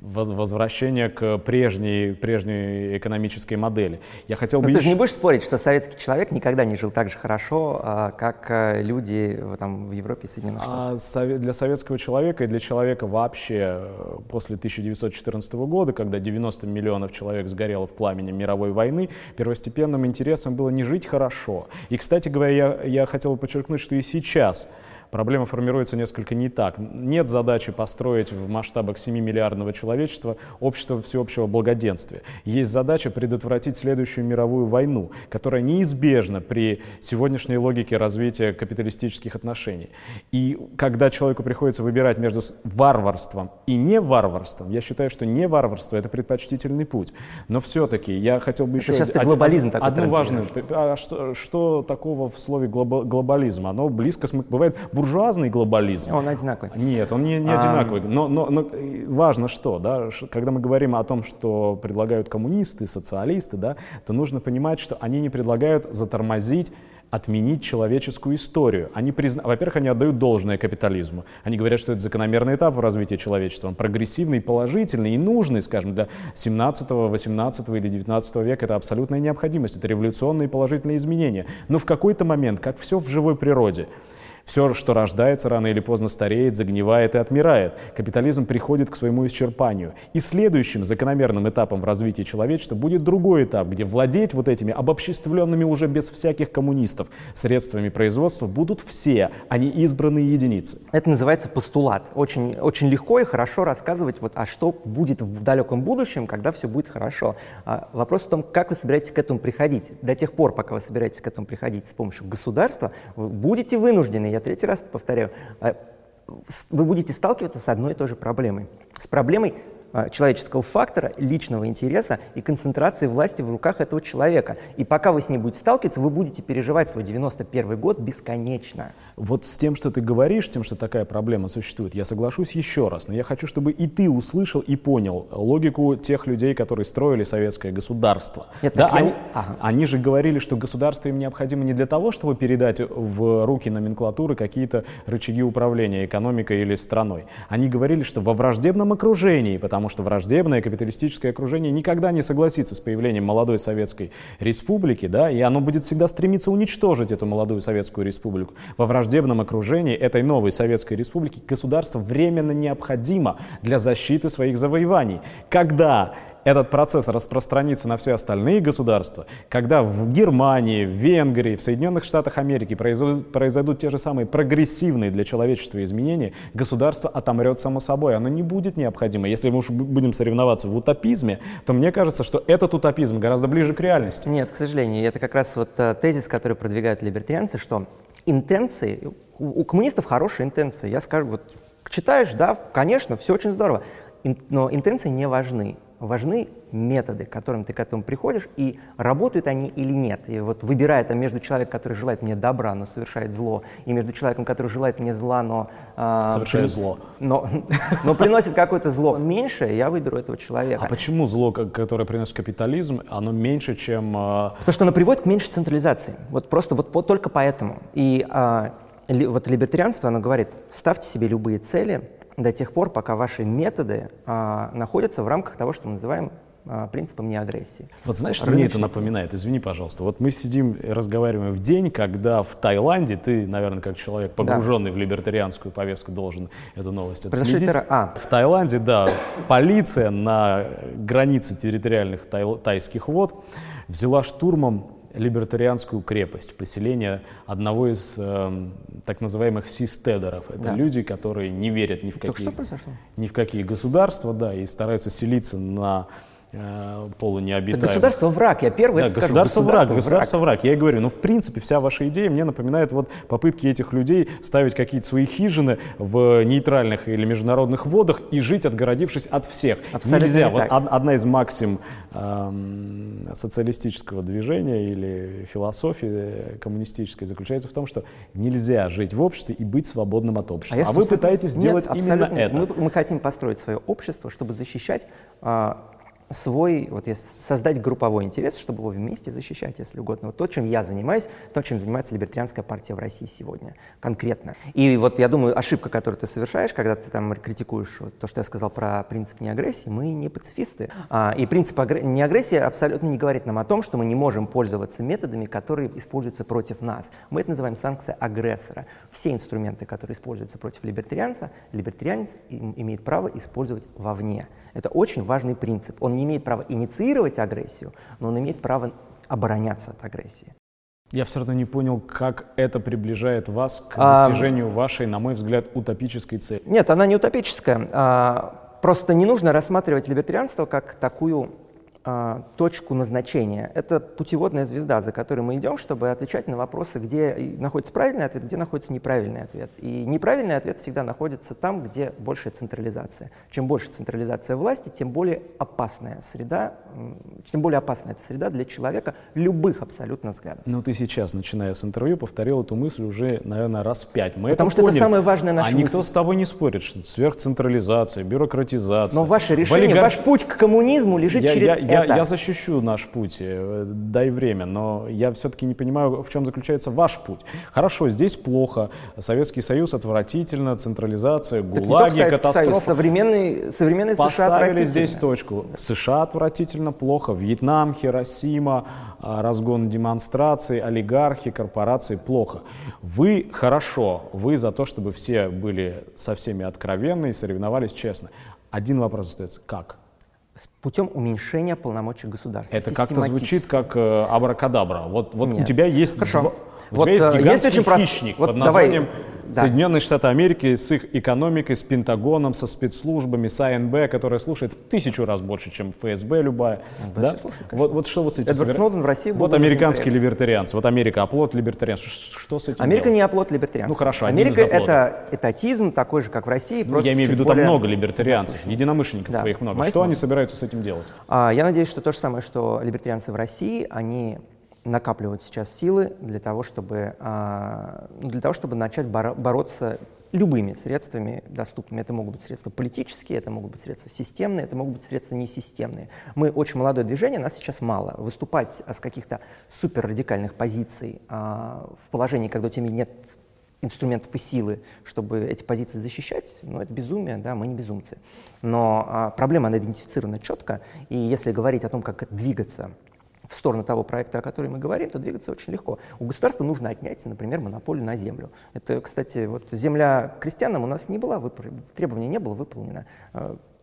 воз- возвращения к прежней, прежней экономической модели. Я хотел бы Но Ну, ты же еще- не будешь спорить, что советский человек никогда не жил так же хорошо, а, как а, люди там, в Европе и Соединенных Штатах. А для советского человека и для человека вообще э, после 1914 года, когда 90 миллионов человек сгорело в пламени мировой войны, первостепенным интересом было не жить хорошо. И, кстати говоря, я, я хотел бы подчеркнуть, что и сейчас Проблема формируется несколько не так. Нет задачи построить в масштабах 7-миллиардного человечества общество всеобщего благоденствия. Есть задача предотвратить следующую мировую войну, которая неизбежна при сегодняшней логике развития капиталистических отношений. И когда человеку приходится выбирать между варварством и не варварством, я считаю, что не варварство — это предпочтительный путь. Но все-таки я хотел бы еще... сейчас ты один- глобализм такой Одну важную... А что, что такого в слове глоба- глобализм? Оно близко... Бывает буржуазный глобализм. Он одинаковый. Нет, он не, не А, одинаковый. Но, но, но э, важно что, да, когда мы говорим о том, что предлагают коммунисты, социалисты, да, то нужно понимать, что они не предлагают затормозить отменить человеческую историю. Они призна... Во-первых, они отдают должное капитализму. Они говорят, что это закономерный этап в развитии человечества. Он прогрессивный, положительный и нужный, скажем, для 17, 18 или 19 века. Это абсолютная необходимость, это революционные положительные изменения. Но в какой-то момент, как все в живой природе, все, что рождается, рано или поздно стареет, загнивает и отмирает. Капитализм приходит к своему исчерпанию. И следующим закономерным этапом в развитии человечества будет другой этап, где владеть вот этими обобществленными уже без всяких коммунистов средствами производства будут все, а не избранные единицы. Это называется постулат. Очень, очень легко и хорошо рассказывать, вот, а что будет в далеком будущем, когда все будет хорошо. А вопрос в том, как вы собираетесь к этому приходить. До тех пор, пока вы собираетесь к этому приходить с помощью государства, вы будете вынуждены, я третий раз повторяю, а, вы будете сталкиваться с одной и той же проблемой. С проблемой человеческого фактора, личного интереса и концентрации власти в руках этого человека. И пока вы с ней будете сталкиваться, вы будете переживать свой 91 год бесконечно. Вот с тем, что ты говоришь, тем, что такая проблема существует, я соглашусь еще раз, но я хочу, чтобы и ты услышал и понял логику тех людей, которые строили советское государство. Нет, да, я... они, ага. они же говорили, что государство им необходимо не для того, чтобы передать в руки номенклатуры какие-то рычаги управления экономикой или страной. Они говорили, что во враждебном окружении, потому потому что враждебное капиталистическое окружение никогда не согласится с появлением молодой Советской Республики, да, и оно будет всегда стремиться уничтожить эту молодую Советскую Республику. Во враждебном окружении этой новой Советской Республики государство временно необходимо для защиты своих завоеваний. Когда этот процесс распространится на все остальные государства, когда в Германии, в Венгрии, в Соединенных Штатах Америки произойдут, произойдут те же самые прогрессивные для человечества изменения, государство отомрет само собой. Оно не будет необходимо. Если мы уж будем соревноваться в утопизме, то мне кажется, что этот утопизм гораздо ближе к реальности. Нет, к сожалению. Это как раз вот э, тезис, который продвигают либертарианцы, что интенции, у, коммунистов хорошие интенции. Я скажу, вот читаешь, да, конечно, все очень здорово, но интенции не важны важны методы, к которым ты к этому приходишь, и работают они или нет. И вот выбирая там между человеком, который желает мне добра, но совершает зло, и между человеком, который желает мне зла, но... Э, совершает зло. Но, но приносит какое-то зло меньше, я выберу этого человека. А почему зло, которое приносит капитализм, оно меньше, чем... Э... Потому что оно приводит к меньшей централизации. Вот просто вот, вот только поэтому. И э, ли, вот либертарианство, оно говорит, ставьте себе любые цели, до тех пор, пока ваши методы а, находятся в рамках того, что мы называем а, принципом неагрессии. Вот знаешь, что мне это напоминает? Принцип. Извини, пожалуйста. Вот мы сидим и разговариваем в день, когда в Таиланде, ты, наверное, как человек, погруженный да. в либертарианскую повестку, должен эту новость отследить. Тера... А. В Таиланде, да, полиция на границе территориальных тай... тайских вод взяла штурмом либертарианскую крепость, поселение одного из э, так называемых систедеров. Это да. люди, которые не верят ни в какие, ни в какие государства, да, и стараются селиться на э, полунеобитаемых. государство враг, я первый да, это государство, скажу. Государство враг, государство враг. Я и говорю, ну в принципе вся ваша идея мне напоминает вот попытки этих людей ставить какие-то свои хижины в нейтральных или международных водах и жить, отгородившись от всех. Абсолютно Нельзя. Не вот одна из максим эм, социалистического движения или философии коммунистической заключается в том, что нельзя жить в обществе и быть свободным от общества. А, а вы пытаетесь сделать именно это. Мы, мы хотим построить свое общество, чтобы защищать э, свой, вот создать групповой интерес, чтобы его вместе защищать, если угодно. Вот то, чем я занимаюсь, то, чем занимается либертарианская партия в России сегодня, конкретно. И вот я думаю, ошибка, которую ты совершаешь, когда ты там критикуешь вот, то, что я сказал про принцип неагрессии, мы не пацифисты. А, и принцип неагрессии абсолютно не говорит нам о том, что мы не можем пользоваться методами, которые используются против нас. Мы это называем санкция агрессора. Все инструменты, которые используются против либертарианца, либертарианец имеет право использовать вовне. Это очень важный принцип. Он не имеет права инициировать агрессию, но он имеет право обороняться от агрессии. Я все равно не понял, как это приближает вас к достижению а, вашей, на мой взгляд, утопической цели. Нет, она не утопическая. А, просто не нужно рассматривать либертарианство как такую точку назначения. Это путеводная звезда, за которой мы идем, чтобы отвечать на вопросы, где находится правильный ответ, где находится неправильный ответ. И неправильный ответ всегда находится там, где большая централизация. Чем больше централизация власти, тем более опасная среда, тем более опасная эта среда для человека любых абсолютно взглядов. Ну ты сейчас, начиная с интервью, повторил эту мысль уже, наверное, раз пять. Мы Потому это что поняли. это самая важная наша А мысль. никто с тобой не спорит, что сверхцентрализация, бюрократизация. Но ваше решение, олигарх... ваш путь к коммунизму лежит я, через я, я, это... я защищу наш путь, э, дай время, но я все-таки не понимаю, в чем заключается ваш путь. Хорошо, здесь плохо, Советский Союз отвратительно, централизация, ГУЛАГи, так катастрофа. Союз, современный, современный США Поставили здесь точку. В США отвратительно плохо, Вьетнам, Хиросима, а, разгон демонстраций, олигархи, корпорации плохо. Вы хорошо, вы за то, чтобы все были со всеми откровенны и соревновались честно. Один вопрос остается. Как? С путем уменьшения полномочий государства. Это как-то звучит как э, абракадабра. Вот, вот Нет. у тебя есть, Хорошо. Два, у вот, тебя есть э, гигантский есть очень хищник прост... под вот названием давай да. Соединенные Штаты Америки с их экономикой, с Пентагоном, со спецслужбами, с АНБ, которая слушает в тысячу раз больше, чем ФСБ любая. Да? Слушает, вот, вот что вот с этим Эдвард Сноуден в России Вот американские либертарианцы. Вот Америка оплот либертарианцев. Что с этим Америка делать? не оплот либертарианцев. Ну хорошо, Америка это этатизм такой же, как в России. Ну, я имею в виду, там много либертарианцев, запущен. единомышленников да. твоих много. Моих что много. они собираются с этим делать? А, я надеюсь, что то же самое, что либертарианцы в России, они накапливают сейчас силы для того, чтобы, а, для того, чтобы начать боро- бороться любыми средствами доступными. Это могут быть средства политические, это могут быть средства системные, это могут быть средства несистемные. Мы очень молодое движение, нас сейчас мало. Выступать с каких-то суперрадикальных позиций а, в положении, когда у тебя нет инструментов и силы, чтобы эти позиции защищать, ну, это безумие, да, мы не безумцы. Но а, проблема, она идентифицирована четко, и если говорить о том, как двигаться в сторону того проекта, о котором мы говорим, то двигаться очень легко. У государства нужно отнять, например, монополию на землю. Это, кстати, вот земля крестьянам у нас не была, требование не было выполнено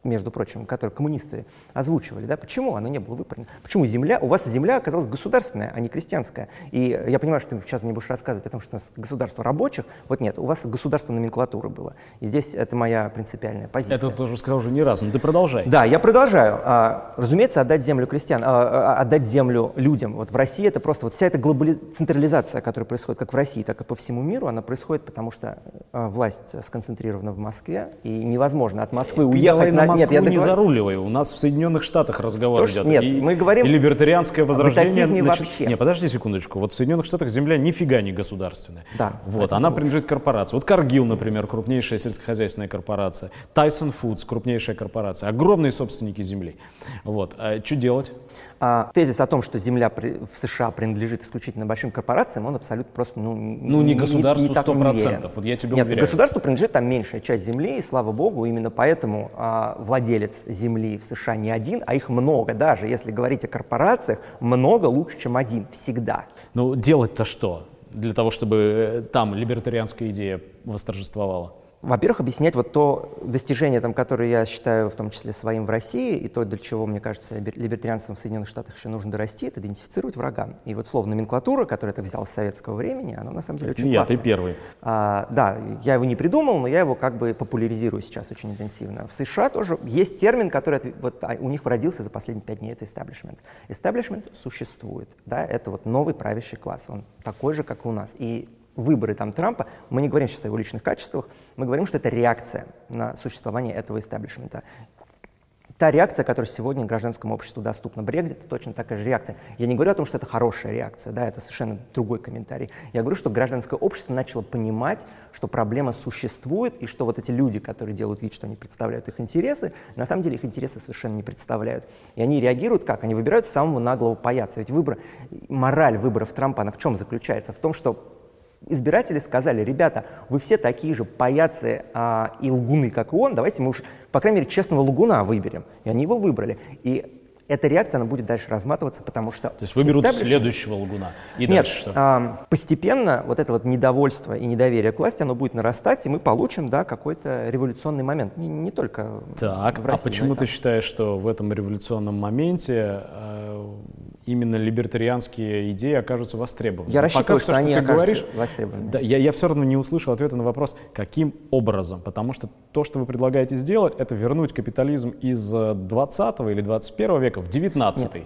между прочим, которые коммунисты озвучивали, да, почему оно не было выполнено? Почему земля, у вас земля оказалась государственная, а не крестьянская? И я понимаю, что ты сейчас мне будешь рассказывать о том, что у нас государство рабочих, вот нет, у вас государство номенклатуры было. И здесь это моя принципиальная позиция. Это ты уже сказал уже не раз, но ты продолжай. Да, я продолжаю. А, разумеется, отдать землю крестьян, а, а, отдать землю людям. Вот в России это просто, вот вся эта глобали... централизация, которая происходит как в России, так и по всему миру, она происходит потому, что а, власть сконцентрирована в Москве, и невозможно от Москвы Ты уехать на, на... Москву нет, я не договор... заруливай. У нас в Соединенных Штатах разговор идет. Нет, и, мы говорим и либертарианское возрождение... Значит... вообще. Не, подожди секундочку. Вот в Соединенных Штатах земля нифига не государственная. Да. Вот, она принадлежит корпорации. Вот Каргил, например, крупнейшая сельскохозяйственная корпорация. Tyson Foods, крупнейшая корпорация. Огромные собственники земли. Вот. А что делать? А, тезис о том, что земля при, в США принадлежит исключительно большим корпорациям, он абсолютно просто ну, ну не государству сто процентов. Вот я тебе Нет, уверяю. государству принадлежит там меньшая часть земли, и слава богу, именно поэтому а, владелец земли в США не один, а их много. Даже если говорить о корпорациях, много лучше, чем один, всегда. Ну делать-то что? Для того, чтобы э, там либертарианская идея восторжествовала? Во-первых, объяснять вот то достижение, там, которое я считаю в том числе своим в России, и то, для чего, мне кажется, либертарианцам в Соединенных Штатах еще нужно дорасти, это идентифицировать врага. И вот слово номенклатура, которое это взял с советского времени, оно на самом деле очень Я, ты первый. А, да, я его не придумал, но я его как бы популяризирую сейчас очень интенсивно. В США тоже есть термин, который вот, а, у них родился за последние пять дней, это establishment. Establishment существует, да, это вот новый правящий класс, он такой же, как и у нас. И выборы там Трампа, мы не говорим сейчас о его личных качествах, мы говорим, что это реакция на существование этого истеблишмента. Та реакция, которая сегодня гражданскому обществу доступна. Брекзит точно такая же реакция. Я не говорю о том, что это хорошая реакция, да, это совершенно другой комментарий. Я говорю, что гражданское общество начало понимать, что проблема существует, и что вот эти люди, которые делают вид, что они представляют их интересы, на самом деле их интересы совершенно не представляют. И они реагируют как? Они выбирают самого наглого паяца. Ведь выбор, мораль выборов Трампа, она в чем заключается? В том, что избиратели сказали, ребята, вы все такие же паяцы а, и лгуны, как и он, давайте мы уж, по крайней мере, честного лгуна выберем. И они его выбрали. И эта реакция, она будет дальше разматываться, потому что... То есть выберут следующего лгуна. И Нет, дальше что? А, постепенно вот это вот недовольство и недоверие к власти, оно будет нарастать, и мы получим, да, какой-то революционный момент. Не, не только так, в России. а почему ты считаешь, что в этом революционном моменте э, именно либертарианские идеи окажутся востребованы? Я рассчитываю, что, все, они ты говоришь, востребованными. Да, я, я все равно не услышал ответа на вопрос, каким образом. Потому что то, что вы предлагаете сделать, это вернуть капитализм из 20 или 21 века в 19 Нет.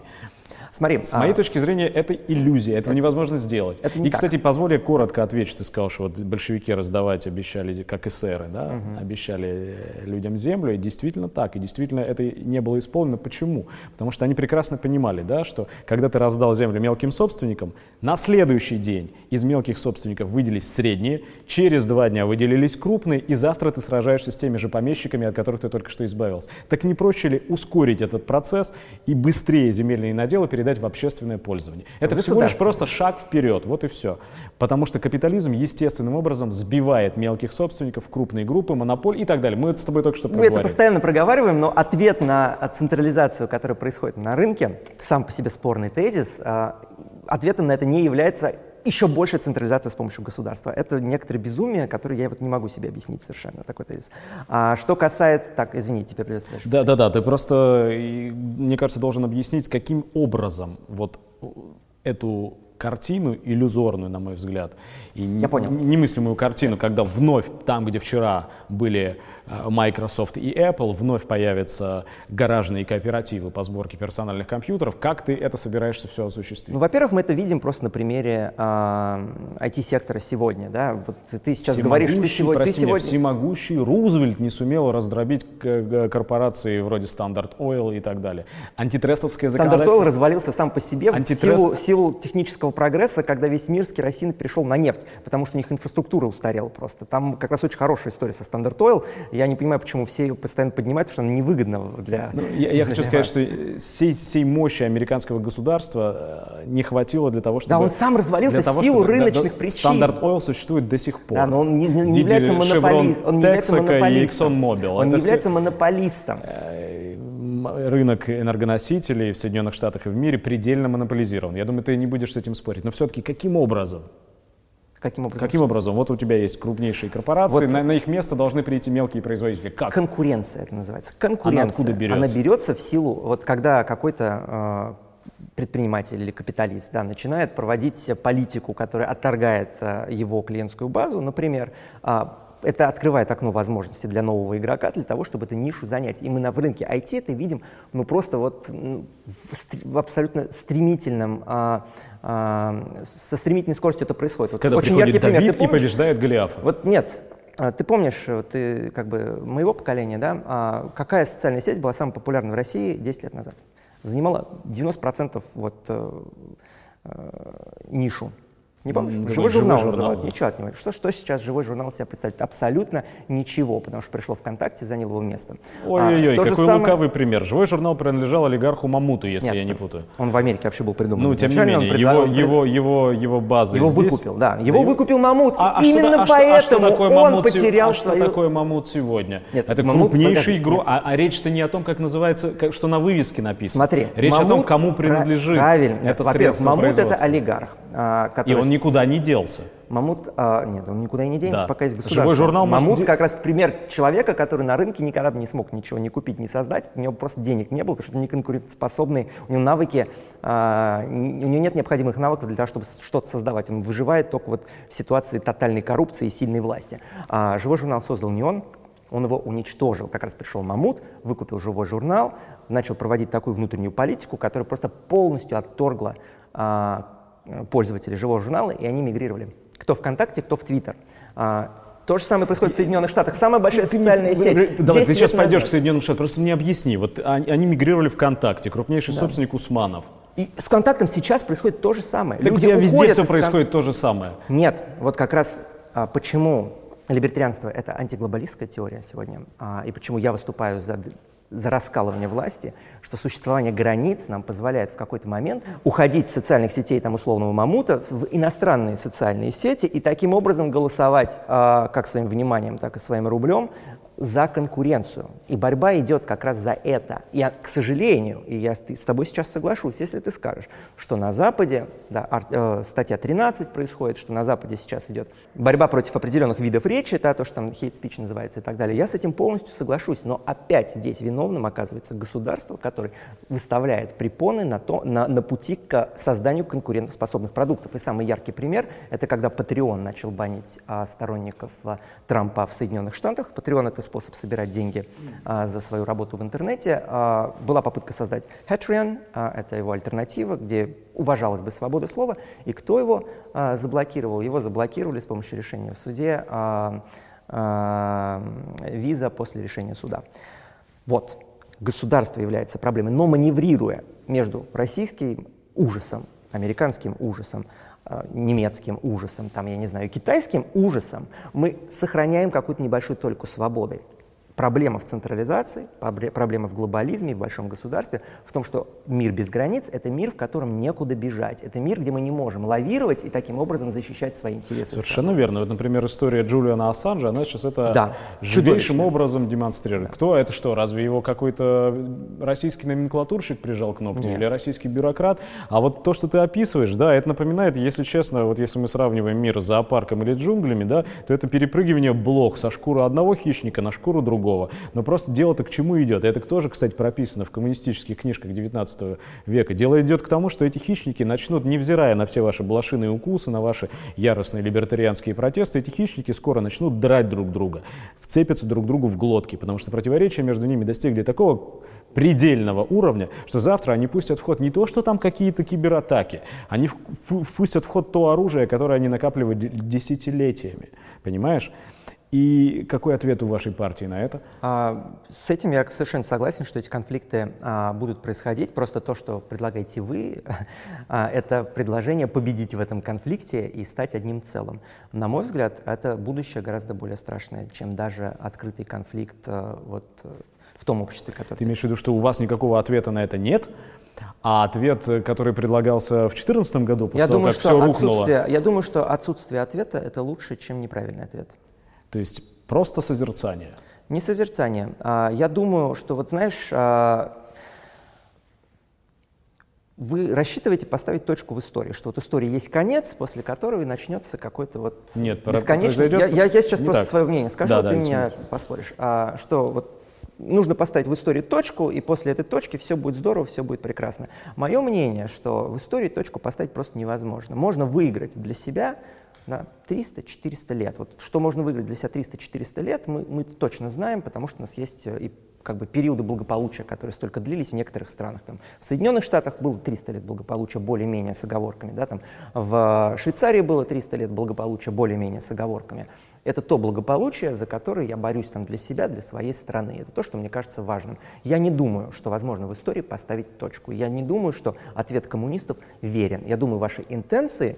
Смотри, с моей а... точки зрения, это иллюзия, этого это... невозможно сделать. Это не и, так. кстати, позволь я коротко отвечу. Ты сказал, что вот большевики раздавать обещали, как эсеры, да, угу. обещали людям землю, и действительно так, и действительно это не было исполнено. Почему? Потому что они прекрасно понимали, да, что когда ты раздал землю мелким собственникам, на следующий день из мелких собственников выделились средние, через два дня выделились крупные, и завтра ты сражаешься с теми же помещиками, от которых ты только что избавился. Так не проще ли ускорить этот процесс и быстрее земельные наделы передать в общественное пользование? Это всего лишь просто шаг вперед, вот и все. Потому что капитализм естественным образом сбивает мелких собственников, крупные группы, монополь и так далее. Мы это с тобой только что проговорили. Мы это постоянно проговариваем, но ответ на централизацию, которая происходит на рынке, сам по себе спорный тезис, а, ответом на это не является еще большая централизация с помощью государства. Это некоторое безумие, которое я вот не могу себе объяснить совершенно. Такой тезис. А что касается... Так, извини, тебе придется дальше. Да, да, да, ты просто, мне кажется, должен объяснить, каким образом вот эту картину иллюзорную, на мой взгляд, и Я понял. немыслимую картину, когда вновь там, где вчера были Э, Microsoft и Apple, вновь появятся гаражные кооперативы по сборке персональных компьютеров. Как ты это собираешься все осуществить? Ну, во-первых, мы это видим просто на примере э, IT-сектора сегодня. Да? Вот ты сейчас говоришь, ты сегодня... Прости ты сегодня... Меня, всемогущий Рузвельт не сумел раздробить корпорации вроде Standard Oil и так далее. Антитрестовское законодательство... Standard Oil развалился сам по себе Антитрест... в, силу, в силу технического прогресса, когда весь мир с керосина перешел на нефть, потому что у них инфраструктура устарела просто. Там как раз очень хорошая история со Standard Oil. Я не понимаю, почему все ее постоянно поднимают, потому что она невыгодна для... Ну, я, я хочу сказать, что всей, всей мощи американского государства э, не хватило для того, чтобы... Да, он сам развалился того, в силу чтобы, рыночных да, причин. Стандарт Oil существует до сих пор. Да, но он не, не, не является монополистом. Он не является монополистом. Он не является монополистом рынок энергоносителей в Соединенных Штатах и в мире предельно монополизирован. Я думаю, ты не будешь с этим спорить. Но все-таки каким образом? Каким образом? Каким образом? Вот у тебя есть крупнейшие корпорации, вот на, на их место должны прийти мелкие производители. Как? Конкуренция это называется. Конкуренция. Она откуда берется? Она берется в силу, вот когда какой-то э, предприниматель или капиталист да, начинает проводить политику, которая отторгает э, его клиентскую базу, например, э, это открывает окно возможностей для нового игрока, для того, чтобы эту нишу занять. И мы на в рынке IT это видим ну, просто вот в, абсолютно стремительном, а, а, со стремительной скоростью это происходит. Вот Когда очень приходит яркий Давид пример. и побеждает Голиафа. Вот нет, а, ты помнишь, ты как бы моего поколения, да, а какая социальная сеть была самой популярной в России 10 лет назад? Занимала 90% вот, э, э, нишу. Не помнишь? Живой, живой журнал, журнал называют. Да. Ничего от него. Что, что сейчас живой журнал себя представляет? Абсолютно ничего, потому что пришло ВКонтакте, занял его место. Ой-ой-ой, а, какой самое... лукавый пример. Живой журнал принадлежал олигарху Мамуту, если Нет, я не путаю. Он в Америке вообще был придуман. Ну, тем не менее, его, его, его, его база Его здесь... выкупил, да. Его да, выкупил Мамут. А, а Именно что, поэтому а что, а что он Мамут, потерял А свою... что такое Мамут сегодня? Нет, Это Мамут, крупнейший игрок. А, а речь-то не о том, как называется, как, что на вывеске написано. Смотри, Речь Мамут, о том, кому принадлежит правильно. это средство Мамут это олигарх. А, который... Никуда не делся. Мамут, а, нет, он никуда и не денется, да. пока есть государство. Живой журнал Мамут может... как раз пример человека, который на рынке никогда бы не смог ничего не купить, не создать, у него просто денег не было, потому что он не конкурентоспособный, у него навыки, а, у него нет необходимых навыков для того, чтобы что-то создавать. Он выживает только вот в ситуации тотальной коррупции и сильной власти. А, живой журнал создал не он, он его уничтожил. Как раз пришел Мамут, выкупил живой журнал, начал проводить такую внутреннюю политику, которая просто полностью отторгла а, пользователей живого журнала, и они мигрировали. Кто ВКонтакте, кто в Твиттер. А, то же самое происходит в Соединенных Штатах. Самая большая ты, социальная ты, сеть. Давай, ты сейчас пойдешь назад. к Соединенным Штатам, просто мне объясни. Вот они, они мигрировали ВКонтакте, крупнейший да. собственник Усманов. И с контактом сейчас происходит то же самое. Так Люди у везде все происходит кон... то же самое. Нет, вот как раз а, почему либертарианство — это антиглобалистская теория сегодня, а, и почему я выступаю за за раскалывание власти, что существование границ нам позволяет в какой-то момент уходить с социальных сетей там, условного мамута в иностранные социальные сети и таким образом голосовать э, как своим вниманием, так и своим рублем за конкуренцию. И борьба идет как раз за это. И, к сожалению, и я с тобой сейчас соглашусь, если ты скажешь, что на Западе, да, э, статья 13 происходит, что на Западе сейчас идет борьба против определенных видов речи, это то, что там hate speech называется и так далее, я с этим полностью соглашусь. Но опять здесь виновным оказывается государство, которое выставляет препоны на, то, на, на пути к созданию конкурентоспособных продуктов. И самый яркий пример — это когда Patreon начал банить а, сторонников а, Трампа в Соединенных Штатах. Patreon — это способ собирать деньги а, за свою работу в интернете. А, была попытка создать Patreon, а, это его альтернатива, где уважалась бы свобода слова. И кто его а, заблокировал? Его заблокировали с помощью решения в суде а, а, виза после решения суда. Вот, государство является проблемой, но маневрируя между российским ужасом, американским ужасом, немецким ужасом, там, я не знаю, китайским ужасом, мы сохраняем какую-то небольшую только свободы. Проблема в централизации, проблема в глобализме, в большом государстве, в том, что мир без границ — это мир, в котором некуда бежать. Это мир, где мы не можем лавировать и таким образом защищать свои интересы. Совершенно верно. Вот, например, история Джулиана Ассанжа, она сейчас это да, живейшим образом демонстрирует. Да. Кто это что? Разве его какой-то российский номенклатурщик прижал к ногтю или российский бюрократ? А вот то, что ты описываешь, да, это напоминает, если честно, вот если мы сравниваем мир с зоопарком или джунглями, да, то это перепрыгивание блох со шкуры одного хищника на шкуру другого другого. Но просто дело-то к чему идет? Это тоже, кстати, прописано в коммунистических книжках 19 века. Дело идет к тому, что эти хищники начнут, невзирая на все ваши блошиные укусы, на ваши яростные либертарианские протесты, эти хищники скоро начнут драть друг друга, вцепятся друг другу в глотки, потому что противоречия между ними достигли такого предельного уровня, что завтра они пустят в ход не то, что там какие-то кибератаки, они впустят в ход то оружие, которое они накапливают десятилетиями. Понимаешь? И какой ответ у вашей партии на это? А, с этим я совершенно согласен, что эти конфликты а, будут происходить. Просто то, что предлагаете вы, а, это предложение победить в этом конфликте и стать одним целым. На мой взгляд, это будущее гораздо более страшное, чем даже открытый конфликт а, вот, в том обществе, которое... Ты имеешь в виду, что у вас никакого ответа на это нет? А ответ, который предлагался в 2014 году, после я того, думаю, как все рухнуло... Я думаю, что отсутствие ответа — это лучше, чем неправильный ответ. То есть просто созерцание. Не созерцание. А, я думаю, что вот знаешь, а, вы рассчитываете поставить точку в истории, что вот истории есть конец, после которого начнется какой-то вот Нет, бесконечный... Я, я, я сейчас просто так. свое мнение скажу, да, а да, ты меня смысле. поспоришь. А, что вот нужно поставить в истории точку, и после этой точки все будет здорово, все будет прекрасно. Мое мнение, что в истории точку поставить просто невозможно. Можно выиграть для себя да, 300-400 лет. Вот что можно выиграть для себя 300-400 лет, мы, мы точно знаем, потому что у нас есть э, и как бы периоды благополучия, которые столько длились в некоторых странах. Там, в Соединенных Штатах было 300 лет благополучия более-менее с оговорками. Да, там, в Швейцарии было 300 лет благополучия более-менее с оговорками. Это то благополучие, за которое я борюсь там, для себя, для своей страны. Это то, что мне кажется важным. Я не думаю, что возможно в истории поставить точку. Я не думаю, что ответ коммунистов верен. Я думаю, ваши интенции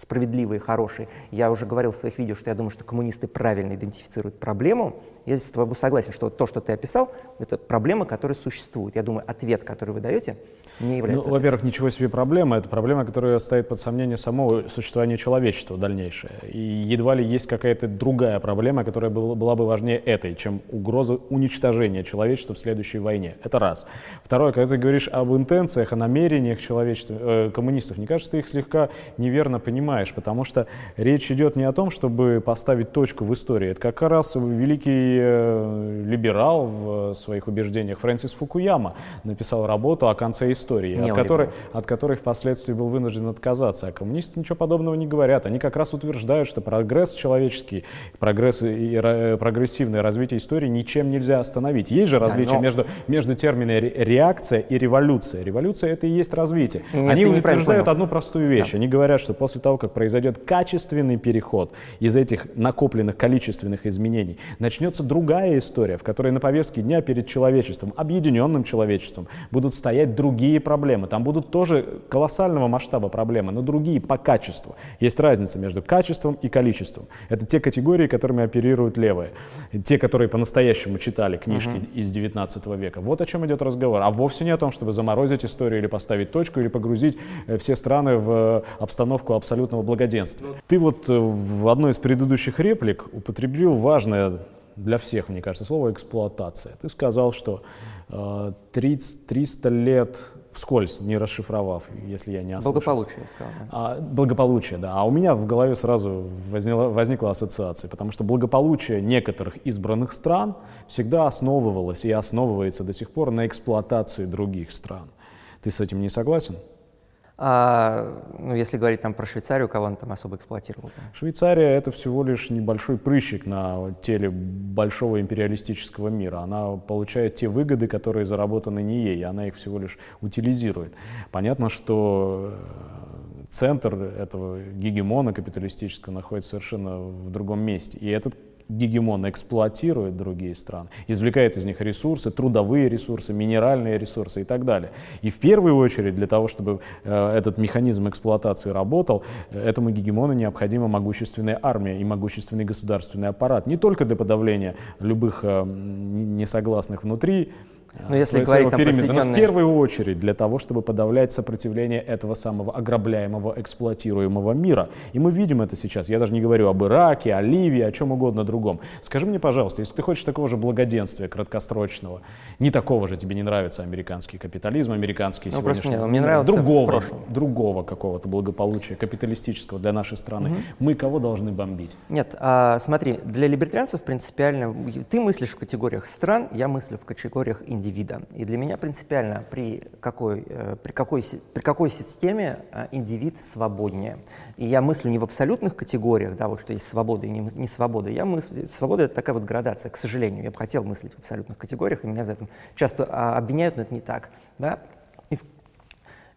справедливые, хорошие. Я уже говорил в своих видео, что я думаю, что коммунисты правильно идентифицируют проблему. Я с тобой согласен, что то, что ты описал, это проблема, которая существует. Я думаю, ответ, который вы даете, не является... Ну, во-первых, ничего себе проблема. Это проблема, которая ставит под сомнение само существование человечества дальнейшее. И едва ли есть какая-то другая проблема, которая была, была бы важнее этой, чем угроза уничтожения человечества в следующей войне. Это раз. Второе, когда ты говоришь об интенциях, о намерениях человечества, э, коммунистов, мне кажется, ты их слегка неверно понимаешь, потому что речь идет не о том, чтобы поставить точку в истории. Это как раз великий э, либерал в своих убеждениях Фрэнсис Фукуяма написал работу о конце истории от которой, от которой впоследствии был вынужден отказаться. А коммунисты ничего подобного не говорят. Они как раз утверждают, что прогресс человеческий, прогресс и прогрессивное развитие истории ничем нельзя остановить. Есть же различие да, но... между, между терминами реакция и революция. Революция — это и есть развитие. Нет, Они утверждают одну простую вещь. Да. Они говорят, что после того, как произойдет качественный переход из этих накопленных количественных изменений, начнется другая история, в которой на повестке дня перед человечеством, объединенным человечеством, будут стоять другие проблемы. Там будут тоже колоссального масштаба проблемы, но другие по качеству. Есть разница между качеством и количеством. Это те категории, которыми оперируют левые. Те, которые по-настоящему читали книжки uh-huh. из 19 века. Вот о чем идет разговор. А вовсе не о том, чтобы заморозить историю или поставить точку, или погрузить э, все страны в э, обстановку абсолютного благоденствия. Ты вот э, в одной из предыдущих реплик употребил важное для всех, мне кажется, слово эксплуатация. Ты сказал, что э, 30, 300 лет вскользь, не расшифровав, если я не ослышался. Благополучие, я сказал. Да. А, благополучие, да. А у меня в голове сразу возникла, возникла ассоциация, потому что благополучие некоторых избранных стран всегда основывалось и основывается до сих пор на эксплуатации других стран. Ты с этим не согласен? А, ну, если говорить там про Швейцарию, кого он там особо эксплуатировал? Швейцария — это всего лишь небольшой прыщик на теле большого империалистического мира. Она получает те выгоды, которые заработаны не ей, она их всего лишь утилизирует. Понятно, что э, центр этого гегемона капиталистического находится совершенно в другом месте. И этот гегемон эксплуатирует другие страны, извлекает из них ресурсы, трудовые ресурсы, минеральные ресурсы и так далее. И в первую очередь для того, чтобы э, этот механизм эксплуатации работал, э, этому гегемону необходима могущественная армия и могущественный государственный аппарат. Не только для подавления любых э, несогласных внутри но если говорить там периметра, но в первую очередь для того, чтобы подавлять сопротивление этого самого ограбляемого, эксплуатируемого мира. И мы видим это сейчас. Я даже не говорю об Ираке, о Ливии, о чем угодно другом. Скажи мне, пожалуйста, если ты хочешь такого же благоденствия краткосрочного, не такого же тебе не нравится американский капитализм, американский ну, сегодняшний, нет, мне нравился другого, другого какого-то благополучия капиталистического для нашей страны, угу. мы кого должны бомбить? Нет, а, смотри, для либертарианцев принципиально, ты мыслишь в категориях стран, я мыслю в категориях индивидуумов индивида. И для меня принципиально, при какой, э, при какой, при какой системе э, индивид свободнее. И я мыслю не в абсолютных категориях, да, вот что есть свобода и не, не свобода. Я мыслю, свобода — это такая вот градация, к сожалению. Я бы хотел мыслить в абсолютных категориях, и меня за это часто а, обвиняют, но это не так. Да? И, в,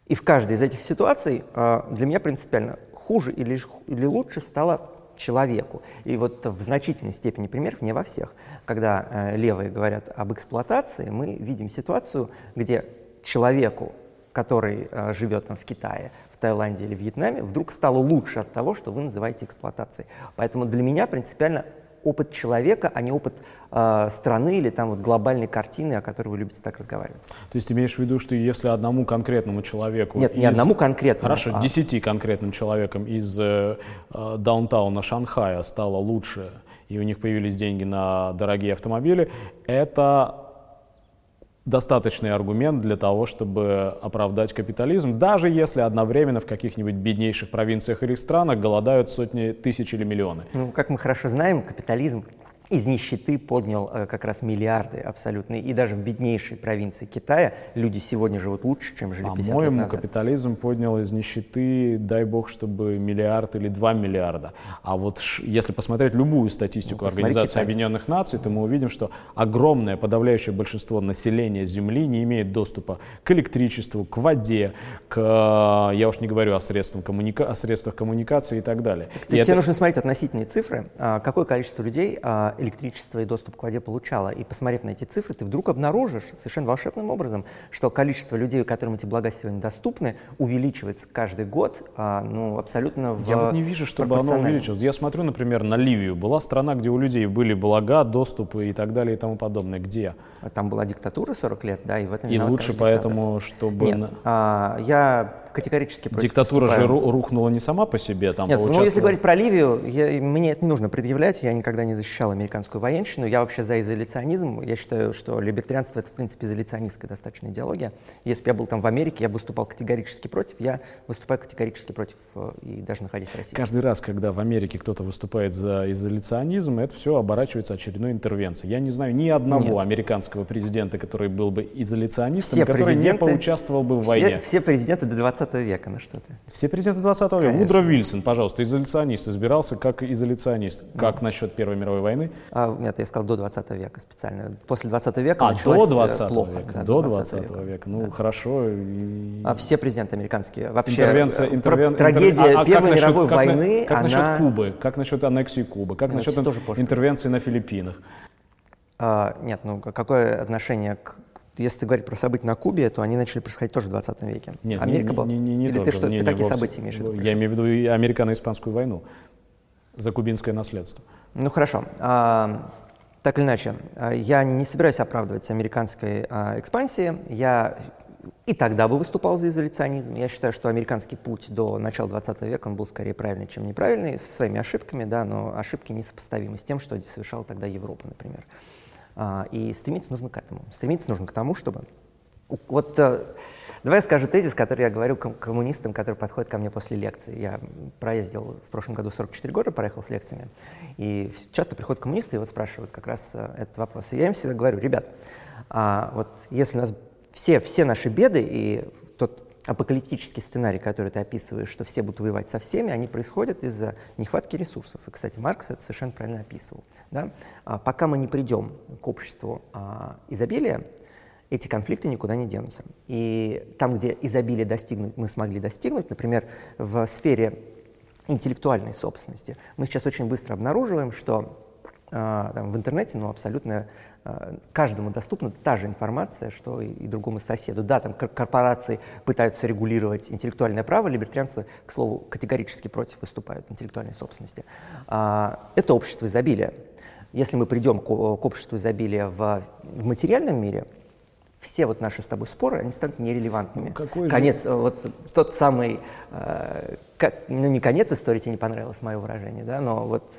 и в каждой из этих ситуаций а, для меня принципиально хуже или, или лучше стало человеку. И вот в значительной степени примеров, не во всех, когда э, левые говорят об эксплуатации, мы видим ситуацию, где человеку, который э, живет там в Китае, в Таиланде или Вьетнаме, вдруг стало лучше от того, что вы называете эксплуатацией. Поэтому для меня принципиально опыт человека, а не опыт э, страны или там вот глобальной картины, о которой вы любите так разговаривать. То есть имеешь в виду, что если одному конкретному человеку... Нет, из... не одному конкретному. Хорошо, а... десяти конкретным человеком из э, э, даунтауна Шанхая стало лучше, и у них появились деньги на дорогие автомобили, это достаточный аргумент для того, чтобы оправдать капитализм, даже если одновременно в каких-нибудь беднейших провинциях или странах голодают сотни тысяч или миллионы. Ну, как мы хорошо знаем, капитализм из нищеты поднял э, как раз миллиарды абсолютно. И даже в беднейшей провинции Китая люди сегодня живут лучше, чем жили 50 лет назад. капитализм поднял из нищеты, дай бог, чтобы миллиард или два миллиарда. А вот если посмотреть любую статистику ну, Организации Китай. Объединенных Наций, то мы увидим, что огромное подавляющее большинство населения Земли не имеет доступа к электричеству, к воде, к, э, я уж не говорю о, средствах коммуника... о средствах коммуникации и так далее. И тебе это... нужно смотреть относительные цифры. А, какое количество людей а, электричество и доступ к воде получала. И посмотрев на эти цифры, ты вдруг обнаружишь совершенно волшебным образом, что количество людей, которым эти блага сегодня доступны, увеличивается каждый год, а, ну, абсолютно в Я вот не вижу, чтобы оно увеличилось. Я смотрю, например, на Ливию. Была страна, где у людей были блага, доступы и так далее и тому подобное. Где? Там была диктатура 40 лет, да, и в этом И лучше поэтому, чтобы... Нет, а, я категорически против Диктатура же рухнула не сама по себе, там Нет, ну если говорить про Ливию, я, мне это не нужно предъявлять, я никогда не защищал американскую военщину, я вообще за изоляционизм, я считаю, что либертарианство это в принципе изоляционистская достаточно идеология. Если бы я был там в Америке, я бы выступал категорически против, я выступаю категорически против э, и даже находясь в России. Каждый раз, когда в Америке кто-то выступает за изоляционизм, это все оборачивается очередной интервенцией. Я не знаю ни одного Нет. американского президента, который был бы изоляционистом, все который не поучаствовал бы в войне. Все, все президенты до 20 20 века, на что ты? Все президенты 20 века. Вудро Вильсон, пожалуйста, изоляционист, избирался как изоляционист. Как насчет Первой мировой войны? А, нет, я сказал до 20 века специально. После 20 века а, началось до 20 плохо. Века, да, до 20 века. века. Ну, да. хорошо. И... А все президенты американские. Вообще, Интервенция, э, интервен... трагедия а, Первой насчет, мировой как войны, Как она... насчет Кубы? Как насчет аннексии Кубы? Как насчет интервенции на Филиппинах? А, нет, ну какое отношение к если ты говоришь про события на Кубе, то они начали происходить тоже в 20 веке. Нет, Америка не, была... не, не, не Или только, ты, что, не, ты не, какие вовсе. события имеешь в виду? Я имею в виду американо-испанскую войну за кубинское наследство. Ну хорошо. А, так или иначе, а, я не собираюсь оправдывать американской а, экспансии. Я и тогда бы выступал за изоляционизм. Я считаю, что американский путь до начала 20 века он был скорее правильный, чем неправильный, со своими ошибками, да, но ошибки несопоставимы с тем, что совершала тогда Европа, например. А, и стремиться нужно к этому. Стремиться нужно к тому, чтобы... Вот э, давай я скажу тезис, который я говорю коммунистам, которые подходят ко мне после лекции. Я проездил в прошлом году 44 года, проехал с лекциями. И часто приходят коммунисты и вот спрашивают как раз э, этот вопрос. И я им всегда говорю, ребят, а вот если у нас все, все наши беды и апокалиптический сценарий, который ты описываешь, что все будут воевать со всеми, они происходят из-за нехватки ресурсов. И, кстати, Маркс это совершенно правильно описывал. Да? А пока мы не придем к обществу а, изобилия, эти конфликты никуда не денутся. И там, где изобилие достигнуть, мы смогли достигнуть, например, в сфере интеллектуальной собственности, мы сейчас очень быстро обнаруживаем, что там, в интернете ну, абсолютно э, каждому доступна та же информация, что и, и другому соседу. Да, там корпорации пытаются регулировать интеллектуальное право, либертарианцы, к слову, категорически против выступают интеллектуальной собственности. Э, это общество изобилия. Если мы придем к, к обществу изобилия в, в материальном мире, все вот наши с тобой споры, они станут нерелевантными. Ну, какой конец, же? вот тот самый, э, как, ну не конец истории, тебе не понравилось мое выражение, да, но вот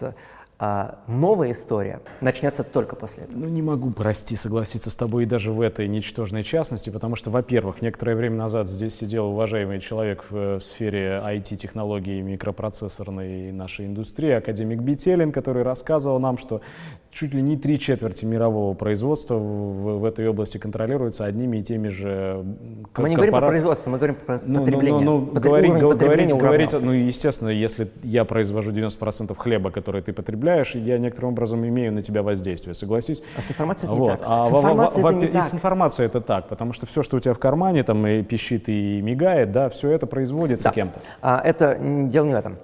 а новая история начнется только после этого. Ну, не могу, прости, согласиться с тобой и даже в этой ничтожной частности, потому что, во-первых, некоторое время назад здесь сидел уважаемый человек в, э, в сфере IT-технологий и микропроцессорной нашей индустрии, академик Бителин, который рассказывал нам, что чуть ли не три четверти мирового производства в, в этой области контролируется одними и теми же а Мы не говорим про производство, мы говорим про ну, потребление. Ну, ну, ну, говорить, говорить, говорить, ну, естественно, если я произвожу 90% хлеба, который ты потребляешь, потребляешь, и я некоторым образом имею на тебя воздействие, согласись? А с информацией это вот. не так. А с информацией, это не так. И с информацией это так, потому что все, что у тебя в кармане, там и пищит, и мигает, да, все это производится да. кем-то. А, это дело не в этом.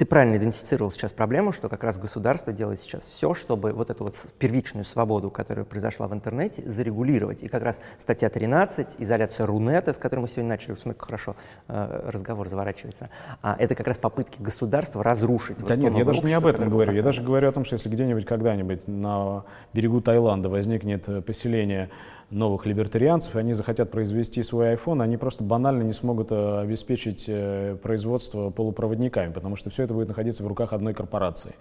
Ты правильно идентифицировал сейчас проблему, что как раз государство делает сейчас все, чтобы вот эту вот первичную свободу, которая произошла в интернете, зарегулировать. И как раз статья 13, изоляция Рунета, с которой мы сегодня начали, смотри, хорошо э, разговор заворачивается, а, это как раз попытки государства разрушить. Да вот нет, я даже не об этом говорю. Я даже говорю о том, что если где-нибудь когда-нибудь на берегу Таиланда возникнет э, поселение новых либертарианцев, они захотят произвести свой iPhone, они просто банально не смогут э, обеспечить э, производство полупроводниками, потому что все это будет находиться в руках одной корпорации.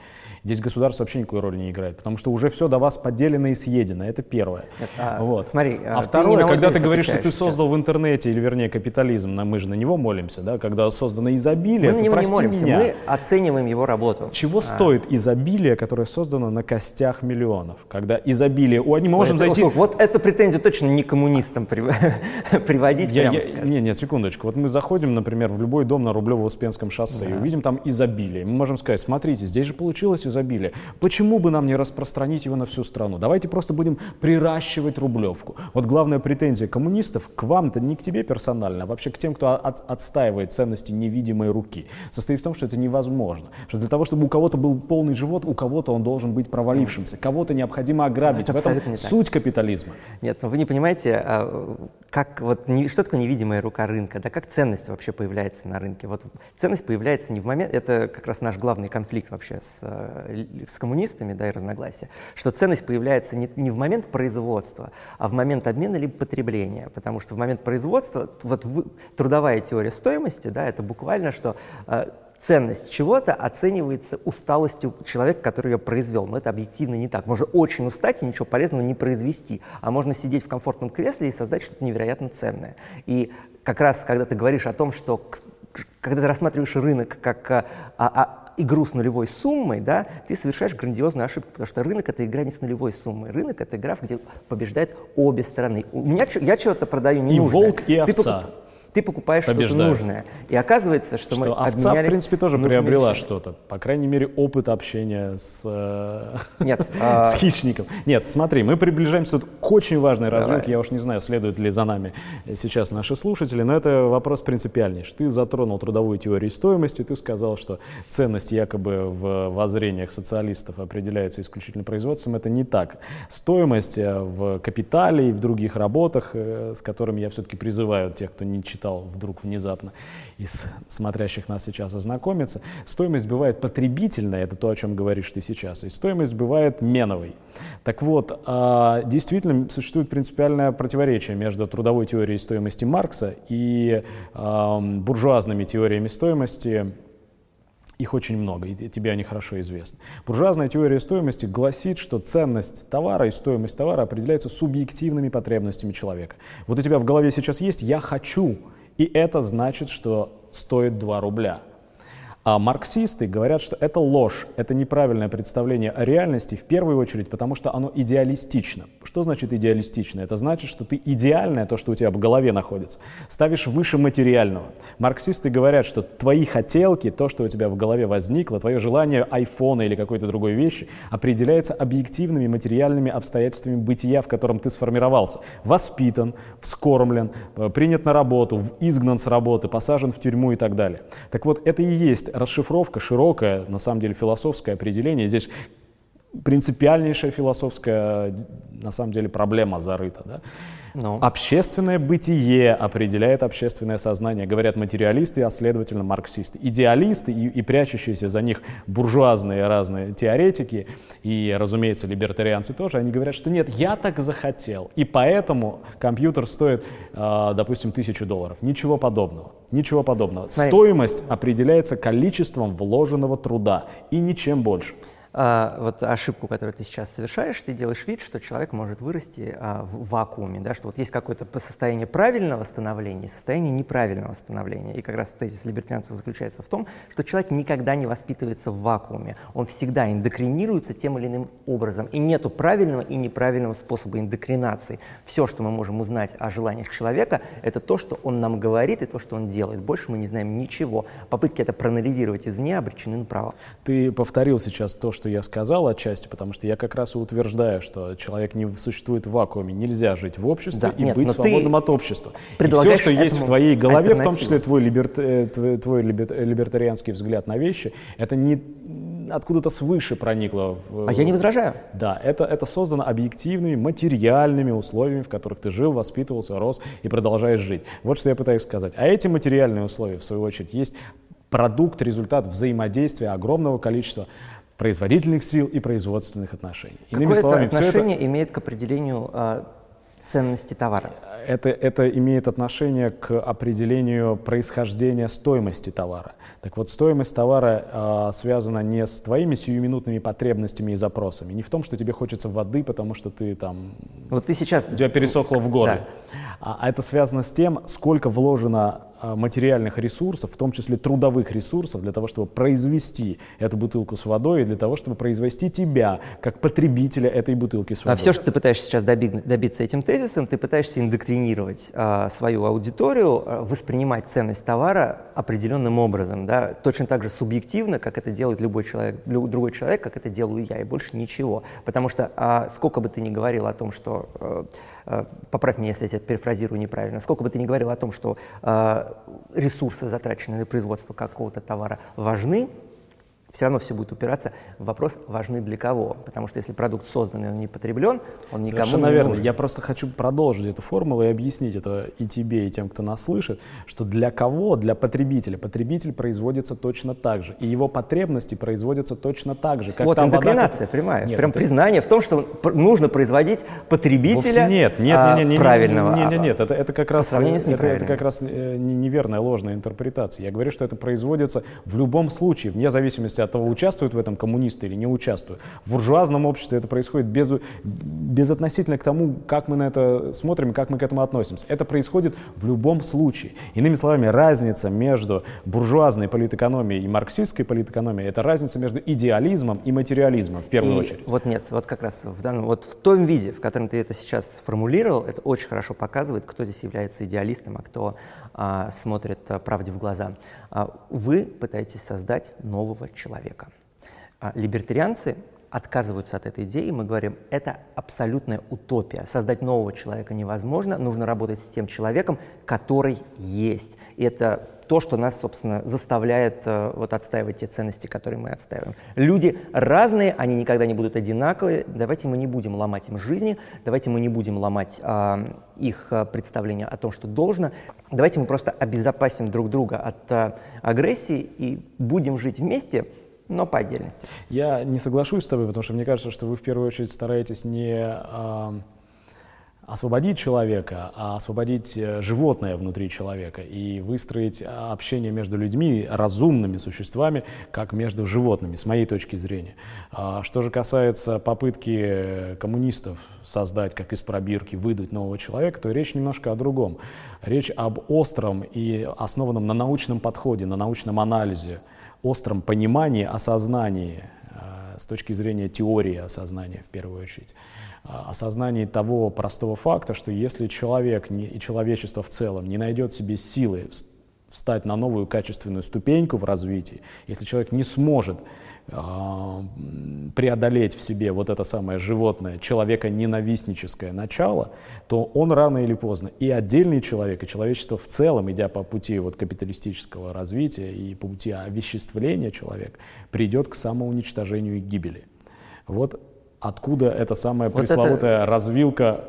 Здесь государство вообще никакой роли не играет, потому что уже все до вас поделено и съедено, это первое. А, вот. Смотри, а, а второе, когда ты говоришь, что ты создал сейчас. в интернете, или вернее капитализм, мы же на него молимся, да, когда создано изобилие, мы на него не молимся, меня, мы оцениваем его работу. Чего а. стоит изобилие, которое создано на костях миллионов? Когда изобилие, о, не можем это, зайти... Услуг, вот это претензия точно не коммунистам приводить, я, я, Нет, нет, секундочку. Вот мы заходим, например, в любой дом на Рублево-Успенском шоссе да. и увидим там изобилие. Мы можем сказать, смотрите, здесь же получилось изобилие. Почему бы нам не распространить его на всю страну? Давайте просто будем приращивать Рублевку. Вот главная претензия коммунистов к вам-то не к тебе персонально, а вообще к тем, кто от, отстаивает ценности невидимой руки, состоит в том, что это невозможно. Что для того, чтобы у кого-то был полный живот, у кого-то он должен быть провалившимся. Кого-то необходимо ограбить. Это в этом суть капитализма. Нет, но вы не понимаете, а, как вот, что такое невидимая рука рынка, да, как ценность вообще появляется на рынке. Вот ценность появляется не в момент, это как раз наш главный конфликт вообще с, э, с коммунистами, да, и разногласия, что ценность появляется не, не в момент производства, а в момент обмена либо потребления, потому что в момент производства, вот вы, трудовая теория стоимости, да, это буквально, что э, ценность чего-то оценивается усталостью человека, который ее произвел. Но это объективно не так. Можно очень устать и ничего полезного не произвести, а можно сидеть в комфортном кресле и создать что-то невероятно ценное. И как раз, когда ты говоришь о том, что когда ты рассматриваешь рынок как а, а, игру с нулевой суммой, да, ты совершаешь грандиозную ошибку, потому что рынок — это игра не с нулевой суммой. Рынок — это игра, где побеждают обе стороны. У меня, я чего-то продаю не И волк, и овца. Ты, ты покупаешь что-то нужное. И оказывается, что, что мы овца, в принципе, тоже приобрела что-то. По крайней мере, опыт общения с, э, Нет, с а... хищником. Нет, смотри, мы приближаемся к очень важной развилке. Я уж не знаю, следуют ли за нами сейчас наши слушатели, но это вопрос принципиальнейший. Ты затронул трудовую теорию стоимости, ты сказал, что ценность якобы в воззрениях социалистов определяется исключительно производством. Это не так. Стоимость э, в капитале и в других работах, э, с которыми я все-таки призываю тех, кто не читал читал вдруг внезапно из смотрящих нас сейчас ознакомиться. Стоимость бывает потребительная, это то, о чем говоришь ты сейчас, и стоимость бывает меновой. Так вот, а, действительно существует принципиальное противоречие между трудовой теорией стоимости Маркса и буржуазными теориями стоимости их очень много, и тебе они хорошо известны. Буржуазная теория стоимости гласит, что ценность товара и стоимость товара определяются субъективными потребностями человека. Вот у тебя в голове сейчас есть «я хочу», и это значит, что стоит 2 рубля. А марксисты говорят, что это ложь, это неправильное представление о реальности, в первую очередь, потому что оно идеалистично. Что значит идеалистично? Это значит, что ты идеальное, то, что у тебя в голове находится, ставишь выше материального. Марксисты говорят, что твои хотелки, то, что у тебя в голове возникло, твое желание айфона или какой-то другой вещи, определяется объективными материальными обстоятельствами бытия, в котором ты сформировался. Воспитан, вскормлен, э, принят на работу, изгнан с работы, посажен в тюрьму и так далее. Так вот, это и есть расшифровка, широкое, на самом деле, философское определение. Здесь принципиальнейшая философская, на самом деле, проблема зарыта. Да? Ну. Общественное бытие определяет общественное сознание, говорят материалисты, а следовательно марксисты. Идеалисты и, и прячущиеся за них буржуазные разные теоретики, и, разумеется, либертарианцы тоже, они говорят, что нет, я так захотел, и поэтому компьютер стоит, э, допустим, тысячу долларов. Ничего подобного. Ничего подобного. Стоимость определяется количеством вложенного труда и ничем больше а, вот ошибку, которую ты сейчас совершаешь, ты делаешь вид, что человек может вырасти а, в вакууме, да, что вот есть какое-то состояние правильного становления и состояние неправильного становления. И как раз тезис либертарианцев заключается в том, что человек никогда не воспитывается в вакууме, он всегда эндокринируется тем или иным образом, и нету правильного и неправильного способа эндокринации. Все, что мы можем узнать о желаниях человека, это то, что он нам говорит и то, что он делает. Больше мы не знаем ничего. Попытки это проанализировать извне обречены на право. Ты повторил сейчас то, что я сказал отчасти, потому что я как раз и утверждаю, что человек не существует в вакууме, нельзя жить в обществе да, и нет, быть свободным от общества. И все, что есть в твоей голове, в том числе твой, либерт, э, твой, твой либерт, либертарианский взгляд на вещи, это не откуда-то свыше проникло. В... А я не возражаю. Да, это, это создано объективными, материальными условиями, в которых ты жил, воспитывался, рос и продолжаешь жить. Вот что я пытаюсь сказать. А эти материальные условия, в свою очередь, есть продукт, результат взаимодействия огромного количества производительных сил и производственных отношений. Иными Какое словами, отношение это... имеет к определению э, ценности товара? Это, это имеет отношение к определению происхождения стоимости товара. Так вот, стоимость товара э, связана не с твоими сиюминутными потребностями и запросами, не в том, что тебе хочется воды, потому что ты там... Вот ты сейчас... У тебя пересохло в горле. Да. А, а это связано с тем, сколько вложено материальных ресурсов, в том числе трудовых ресурсов, для того, чтобы произвести эту бутылку с водой и для того, чтобы произвести тебя как потребителя этой бутылки с водой. А все, что ты пытаешься сейчас доби- добиться этим тезисом, ты пытаешься индоктринировать а, свою аудиторию, а, воспринимать ценность товара определенным образом, да, точно так же субъективно, как это делает любой человек, другой человек, как это делаю я, и больше ничего. Потому что а, сколько бы ты ни говорил о том, что а, а, поправь меня, если я тебя перефразирую неправильно, сколько бы ты ни говорил о том, что а, ресурсы, затраченные на производство какого-то товара, важны, все равно все будет упираться в вопрос, важны для кого. Потому что если продукт создан и он не потреблен, он никому Совершенно не верно. нужен. Я просто хочу продолжить эту формулу и объяснить это и тебе, и тем, кто нас слышит, что для кого? Для потребителя. Потребитель производится точно так же. И его потребности производятся точно так же. Как вот индокринация вода... прямая. Нет, Прям это... признание в том, что нужно производить потребителя Вовсе нет, нет, а, нет, нет, правильного. Нет, нет, нет, это, это как раз, это, это как раз неверная, ложная интерпретация. Я говорю, что это производится в любом случае, вне зависимости от того, участвует в этом коммунисты или не участвуют. В буржуазном обществе это происходит без, безотносительно к тому, как мы на это смотрим и как мы к этому относимся. Это происходит в любом случае. Иными словами, разница между буржуазной политэкономией и марксистской политэкономией – это разница между идеализмом и материализмом в первую и очередь. Вот нет, вот как раз в данном, вот в том виде, в котором ты это сейчас сформулировал, это очень хорошо показывает, кто здесь является идеалистом, а кто а, смотрит а, правде в глаза. А, вы пытаетесь создать нового человека. А либертарианцы отказываются от этой идеи, мы говорим, это абсолютная утопия. Создать нового человека невозможно, нужно работать с тем человеком, который есть. И это то, что нас, собственно, заставляет э, вот, отстаивать те ценности, которые мы отстаиваем. Люди разные, они никогда не будут одинаковые. Давайте мы не будем ломать им жизни, давайте мы не будем ломать э, их представления о том, что должно. Давайте мы просто обезопасим друг друга от э, агрессии и будем жить вместе, но по отдельности. Я не соглашусь с тобой, потому что мне кажется, что вы в первую очередь стараетесь не э, освободить человека, а освободить э, животное внутри человека и выстроить общение между людьми, разумными существами, как между животными, с моей точки зрения. А что же касается попытки коммунистов создать, как из пробирки, выдать нового человека, то речь немножко о другом. Речь об остром и основанном на научном подходе, на научном анализе остром понимании, осознании, э, с точки зрения теории осознания в первую очередь, э, осознании того простого факта, что если человек и человечество в целом не найдет себе силы встать на новую качественную ступеньку в развитии, если человек не сможет а, преодолеть в себе вот это самое животное, человека ненавистническое начало, то он рано или поздно и отдельный человек, и человечество в целом, идя по пути вот капиталистического развития и по пути овеществления человека, придет к самоуничтожению и гибели. Вот откуда эта самая вот пресловутая это... развилка,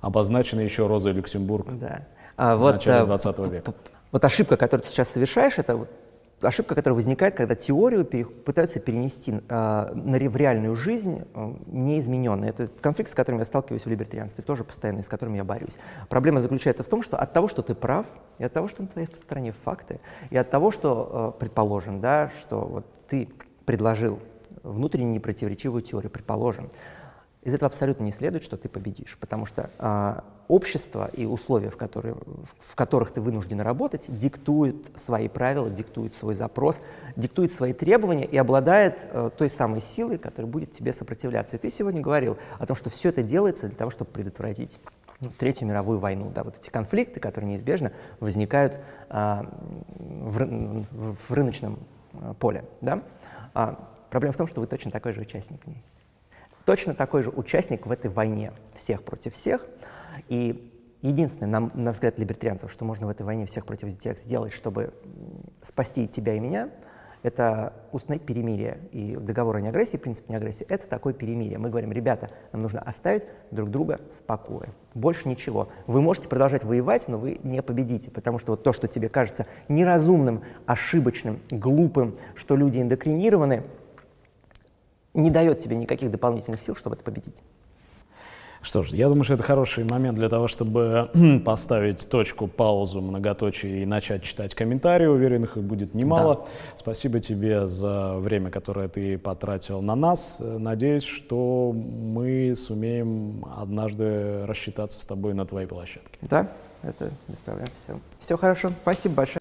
обозначенная еще Розой Люксембург да. а, в вот, начале 20 э, века. Вот ошибка, которую ты сейчас совершаешь, это вот ошибка, которая возникает, когда теорию пере, пытаются перенести э, на, в реальную жизнь э, неизмененной. Это конфликт, с которым я сталкиваюсь в либертарианстве, тоже постоянно, с которым я борюсь. Проблема заключается в том, что от того, что ты прав, и от того, что на твоей стороне факты, и от того, что, э, предположим, да, что вот ты предложил внутренне непротиворечивую теорию, предположим, из этого абсолютно не следует, что ты победишь, потому что а, общество и условия, в, которые, в которых ты вынужден работать, диктуют свои правила, диктуют свой запрос, диктуют свои требования и обладает а, той самой силой, которая будет тебе сопротивляться. И ты сегодня говорил о том, что все это делается для того, чтобы предотвратить ну, Третью мировую войну. Да, вот эти конфликты, которые неизбежно возникают а, в, в, в рыночном а, поле. Да? А, проблема в том, что вы точно такой же участник в ней точно такой же участник в этой войне, всех против всех. И единственное, на, на взгляд либертарианцев, что можно в этой войне всех против всех сделать, чтобы спасти тебя и меня, это установить перемирие. И договор о неагрессии, принцип неагрессии, это такое перемирие. Мы говорим, ребята, нам нужно оставить друг друга в покое. Больше ничего. Вы можете продолжать воевать, но вы не победите, потому что вот то, что тебе кажется неразумным, ошибочным, глупым, что люди эндокринированы, не дает тебе никаких дополнительных сил, чтобы это победить. Что ж, я думаю, что это хороший момент для того, чтобы поставить точку, паузу, многоточие и начать читать комментарии. Уверен, их будет немало. Да. Спасибо тебе за время, которое ты потратил на нас. Надеюсь, что мы сумеем однажды рассчитаться с тобой на твоей площадке. Да, это без проблем. Все, все хорошо. Спасибо большое.